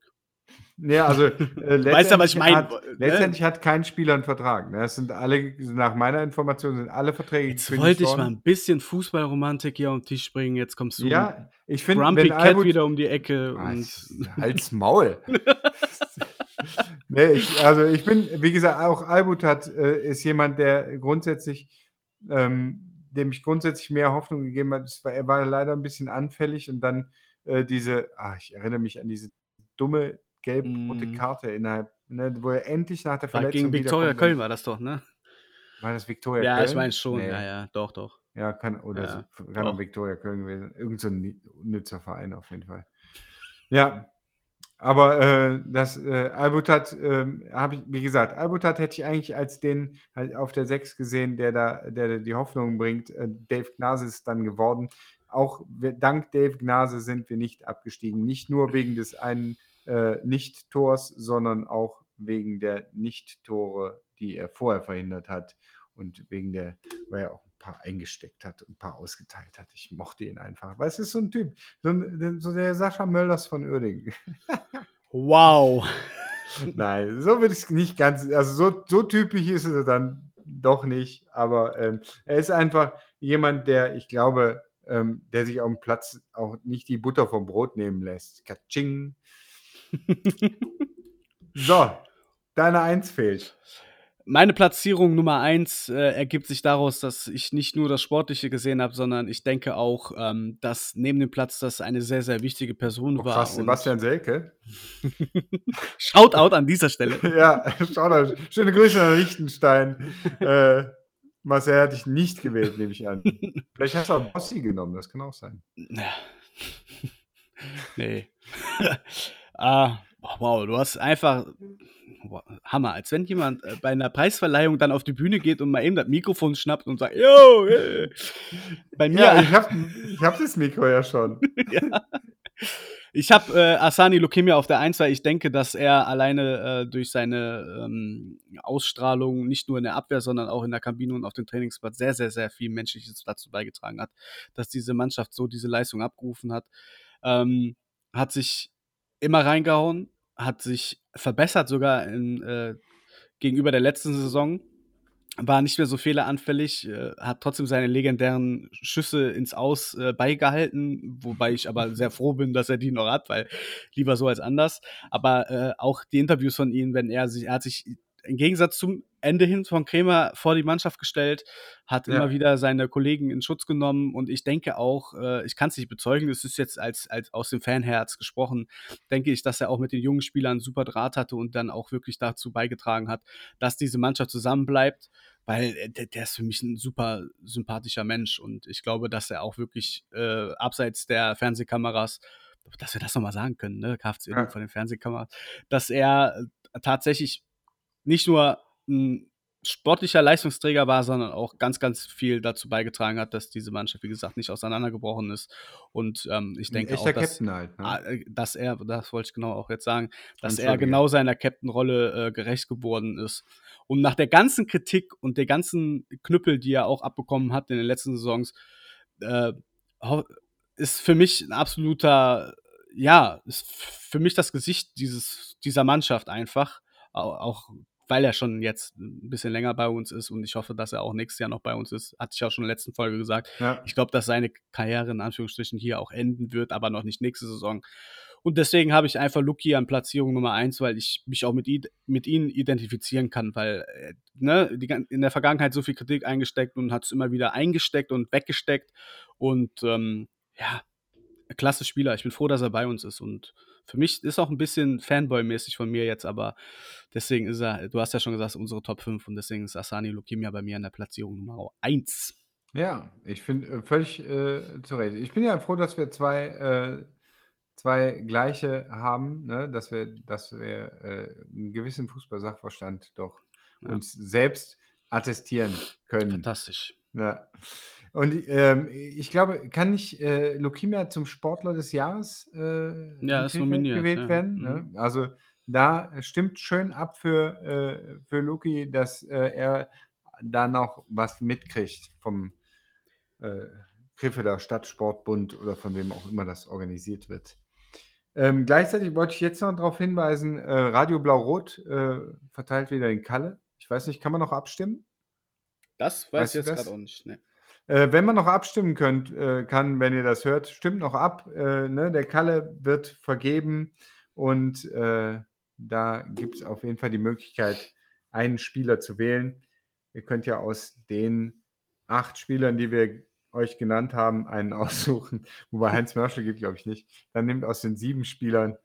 Nee, also äh, Weißt du, was ich letztendlich meine, Hat, ne? letztendlich hat kein Spieler einen Vertrag. Ne? Es sind alle, nach meiner Information sind alle Verträge Jetzt wollte ich mal ein bisschen Fußballromantik hier auf den Tisch bringen. Jetzt kommst du Ja, ich finde, Grumpy Cat Albut, wieder um die Ecke. Und Halt's Maul. nee, ich, also ich bin, wie gesagt, auch Albut hat, äh, ist jemand, der grundsätzlich, ähm, dem ich grundsätzlich mehr Hoffnung gegeben hat. War, er war leider ein bisschen anfällig und dann äh, diese, ah, ich erinnere mich an diese dumme gelb-rote Mm. Karte innerhalb, ne, wo er endlich nach der Verletzung gegen Viktoria. Köln war das doch, ne? War das Viktoria Ja, Köln? ich meine schon. Nee. Ja, ja, doch, doch. Ja, kann, oder Ja, so, kann auch. Viktoria Köln gewesen. Irgend so ein unnützer Verein auf jeden Fall. Ja, aber äh, das äh, Albutat, ähm, habe ich, wie gesagt, Albutat hätte ich eigentlich als den halt auf der 6 gesehen, der da, der, da die Hoffnung bringt. Äh, Dave Gnase ist dann geworden. Auch wir, dank Dave Gnase sind wir nicht abgestiegen. Nicht nur wegen des einen äh, Nicht-Tors, sondern auch wegen der Nicht-Tore, die er vorher verhindert hat. Und wegen der, weil er auch ein paar eingesteckt hat und ein paar ausgeteilt hat. Ich mochte ihn einfach. Weil es ist so ein Typ, so, ein, so der Sascha Mölders von Uerdingen. Wow. Nein, so würde ich es nicht ganz, also so, so typisch ist er dann doch nicht, aber ähm, er ist einfach jemand, der, ich glaube, ähm, der sich auf dem Platz auch nicht die Butter vom Brot nehmen lässt. Katsching. So, deine Eins fehlt. Meine Platzierung Nummer eins äh, ergibt sich daraus, dass ich nicht nur das Sportliche gesehen habe, sondern ich denke auch, ähm, dass neben dem Platz das eine sehr, sehr wichtige Person Oh, war. krass, Sebastian Selke. Shoutout an dieser Stelle. Ja, da. Schöne Grüße nach Liechtenstein. äh, Marcel hat dich nicht gewählt, nehme ich an. Vielleicht hast du auch Bossi genommen, das kann auch sein. nee. Ah, wow, du hast einfach. Wow, Hammer, als wenn jemand äh, bei einer Preisverleihung dann auf die Bühne geht und mal eben das Mikrofon schnappt und sagt, yo, äh. bei mir, Ja, ich habe ich hab das Mikro ja schon. ja. Ich habe äh, Asani Lukemia auf der Eins, weil ich denke, dass er alleine äh, durch seine ähm, Ausstrahlung nicht nur in der Abwehr, sondern auch in der Kabine und auf dem Trainingsplatz sehr, sehr, sehr viel Menschliches dazu beigetragen hat, dass diese Mannschaft so diese Leistung abgerufen hat. Ähm, hat sich immer reingehauen, hat sich verbessert sogar in, äh, gegenüber der letzten Saison. War nicht mehr so fehleranfällig, äh, hat trotzdem seine legendären Schüsse ins Aus äh, beigehalten, wobei ich aber sehr froh bin, dass er die noch hat, weil lieber so als anders. Aber äh, auch die Interviews von ihm, wenn er sich, er hat sich im Gegensatz zum Ende hin von Kremer vor die Mannschaft gestellt, hat Ja. immer wieder seine Kollegen in Schutz genommen und ich denke auch, äh, ich kann es nicht bezeugen, es ist jetzt als, als aus dem Fanherz gesprochen, denke ich, dass er auch mit den jungen Spielern super Draht hatte und dann auch wirklich dazu beigetragen hat, dass diese Mannschaft zusammenbleibt, weil äh, der, der ist für mich ein super sympathischer Mensch und ich glaube, dass er auch wirklich äh, abseits der Fernsehkameras, dass wir das nochmal sagen können, ne, KFC Ja. von den Fernsehkameras, dass er äh, tatsächlich nicht nur ein sportlicher Leistungsträger war, sondern auch ganz, ganz viel dazu beigetragen hat, dass diese Mannschaft, wie gesagt, nicht auseinandergebrochen ist. Und ähm, ich denke auch, dass, halt. Ne? Ah, äh, dass er, das wollte ich genau auch jetzt sagen, dass er genau seiner Captain-Rolle äh, gerecht geworden ist. Und nach der ganzen Kritik und der ganzen Knüppel, die er auch abbekommen hat in den letzten Saisons, äh, ist für mich ein absoluter, ja, ist für mich das Gesicht dieses, dieser Mannschaft einfach. Au- Auch weil er schon jetzt ein bisschen länger bei uns ist und ich hoffe, dass er auch nächstes Jahr noch bei uns ist. Hatte ich auch schon in der letzten Folge gesagt. Ja. Ich glaube, dass seine Karriere in Anführungsstrichen hier auch enden wird, aber noch nicht nächste Saison. Und deswegen habe ich einfach Luki an Platzierung Nummer eins, weil ich mich auch mit, mit ihnen identifizieren kann, weil äh, ne, die, in der Vergangenheit so viel Kritik eingesteckt und hat es immer wieder eingesteckt und weggesteckt. Und ähm, ja, klasse Spieler. Ich bin froh, dass er bei uns ist. Und für mich ist auch ein bisschen Fanboy-mäßig von mir jetzt, aber deswegen ist er, du hast ja schon gesagt, unsere Top 5 und deswegen ist Asani Lukimia bei mir an der Platzierung Nummer 1. Ja, ich finde äh, völlig äh, zu Recht. Ich bin ja froh, dass wir zwei, äh, zwei gleiche haben, ne? dass wir, dass wir äh, einen gewissen Fußballsachverstand doch Ja. uns selbst attestieren können. Fantastisch. Ja. Und ähm, ich glaube, kann nicht äh, Lokimia zum Sportler des Jahres äh, Ja, gewählt ja. werden? Mhm. Ne? Also da stimmt schön ab für, äh, für Luki, dass äh, er da noch was mitkriegt vom äh, Krefelder Stadtsportbund oder von wem auch immer das organisiert wird. Ähm, gleichzeitig wollte ich jetzt noch darauf hinweisen, äh, Radio Blau-Rot äh, verteilt wieder in Kalle. Ich weiß nicht, kann man noch abstimmen? Das Weißt weiß du ich jetzt gerade auch nicht. Ne. Äh, wenn man noch abstimmen könnt, äh, kann, wenn ihr das hört, stimmt noch ab. Äh, ne? Der Kalle wird vergeben und äh, da gibt es auf jeden Fall die Möglichkeit, einen Spieler zu wählen. Ihr könnt ja aus den acht Spielern, die wir euch genannt haben, einen aussuchen. Wobei Heinz Mörschel geht, glaube ich, nicht. Dann nehmt aus den sieben Spielern,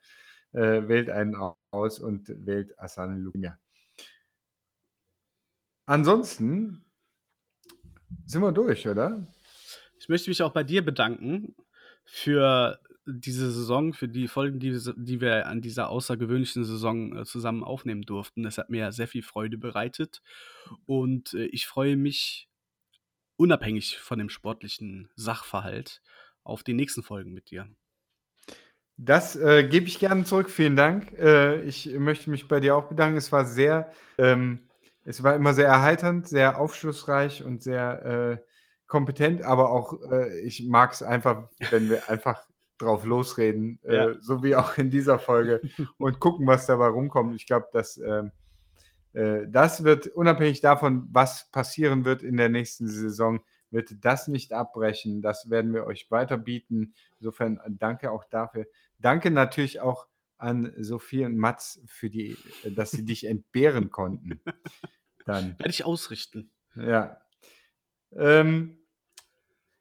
äh, wählt einen aus und wählt Asan Lumia. Ansonsten sind wir durch, oder? Ich möchte mich auch bei dir bedanken für diese Saison, für die Folgen, die, die wir an dieser außergewöhnlichen Saison äh, zusammen aufnehmen durften. Das hat mir sehr viel Freude bereitet und äh, ich freue mich unabhängig von dem sportlichen Sachverhalt auf die nächsten Folgen mit dir. Das äh, gebe ich gerne zurück. Vielen Dank. Äh, ich möchte mich bei dir auch bedanken. Es war sehr, ähm, es war immer sehr erheiternd, sehr aufschlussreich und sehr äh, kompetent, aber auch äh, ich mag es einfach, wenn wir einfach drauf losreden, äh, Ja. so wie auch in dieser Folge und gucken, was dabei rumkommt. Ich glaube, dass ähm, äh, das wird unabhängig davon, was passieren wird in der nächsten Saison, wird das nicht abbrechen. Das werden wir euch weiter bieten. Insofern danke auch dafür. Danke natürlich auch an Sophie und Mats für die, äh, dass sie dich entbehren konnten. Dann, Werde ich ausrichten. ja. Ähm,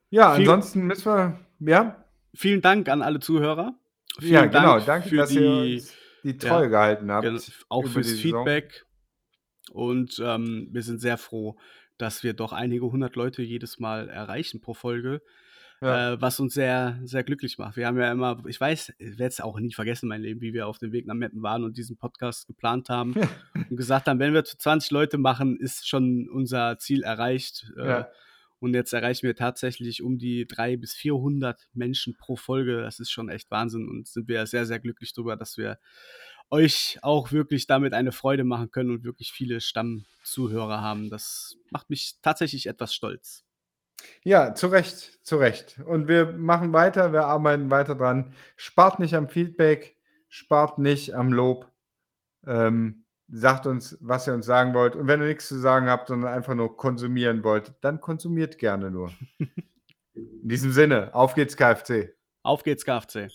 ja, Viel- ansonsten müssen wir, ja, Vielen Dank an alle Zuhörer. Vielen ja, genau. Dank Danke, für dass ihr die, uns die Treue gehalten habt. Auch fürs Saison. Feedback. Und ähm, wir sind sehr froh, dass wir doch einige hundert Leute jedes Mal erreichen pro Folge, Ja. äh, was uns sehr, sehr glücklich macht. Wir haben ja immer, ich weiß, ich werde es auch nie vergessen, mein Leben, wie wir auf dem Weg nach Meppen waren und diesen Podcast geplant haben und gesagt haben, wenn wir zu 20 Leute machen, ist schon unser Ziel erreicht. Äh, Ja. Und jetzt erreichen wir tatsächlich um die 300 bis 400 Menschen pro Folge. Das ist schon echt Wahnsinn und sind wir sehr, sehr glücklich darüber, dass wir euch auch wirklich damit eine Freude machen können und wirklich viele Stammzuhörer haben. Das macht mich tatsächlich etwas stolz. Ja, zu Recht, zu Recht. Und wir machen weiter, wir arbeiten weiter dran. Spart nicht am Feedback, spart nicht am Lob. Ähm, sagt uns, was ihr uns sagen wollt. Und wenn ihr nichts zu sagen habt, sondern einfach nur konsumieren wollt, dann konsumiert gerne nur. In diesem Sinne, auf geht's, KFC. Auf geht's, KFC.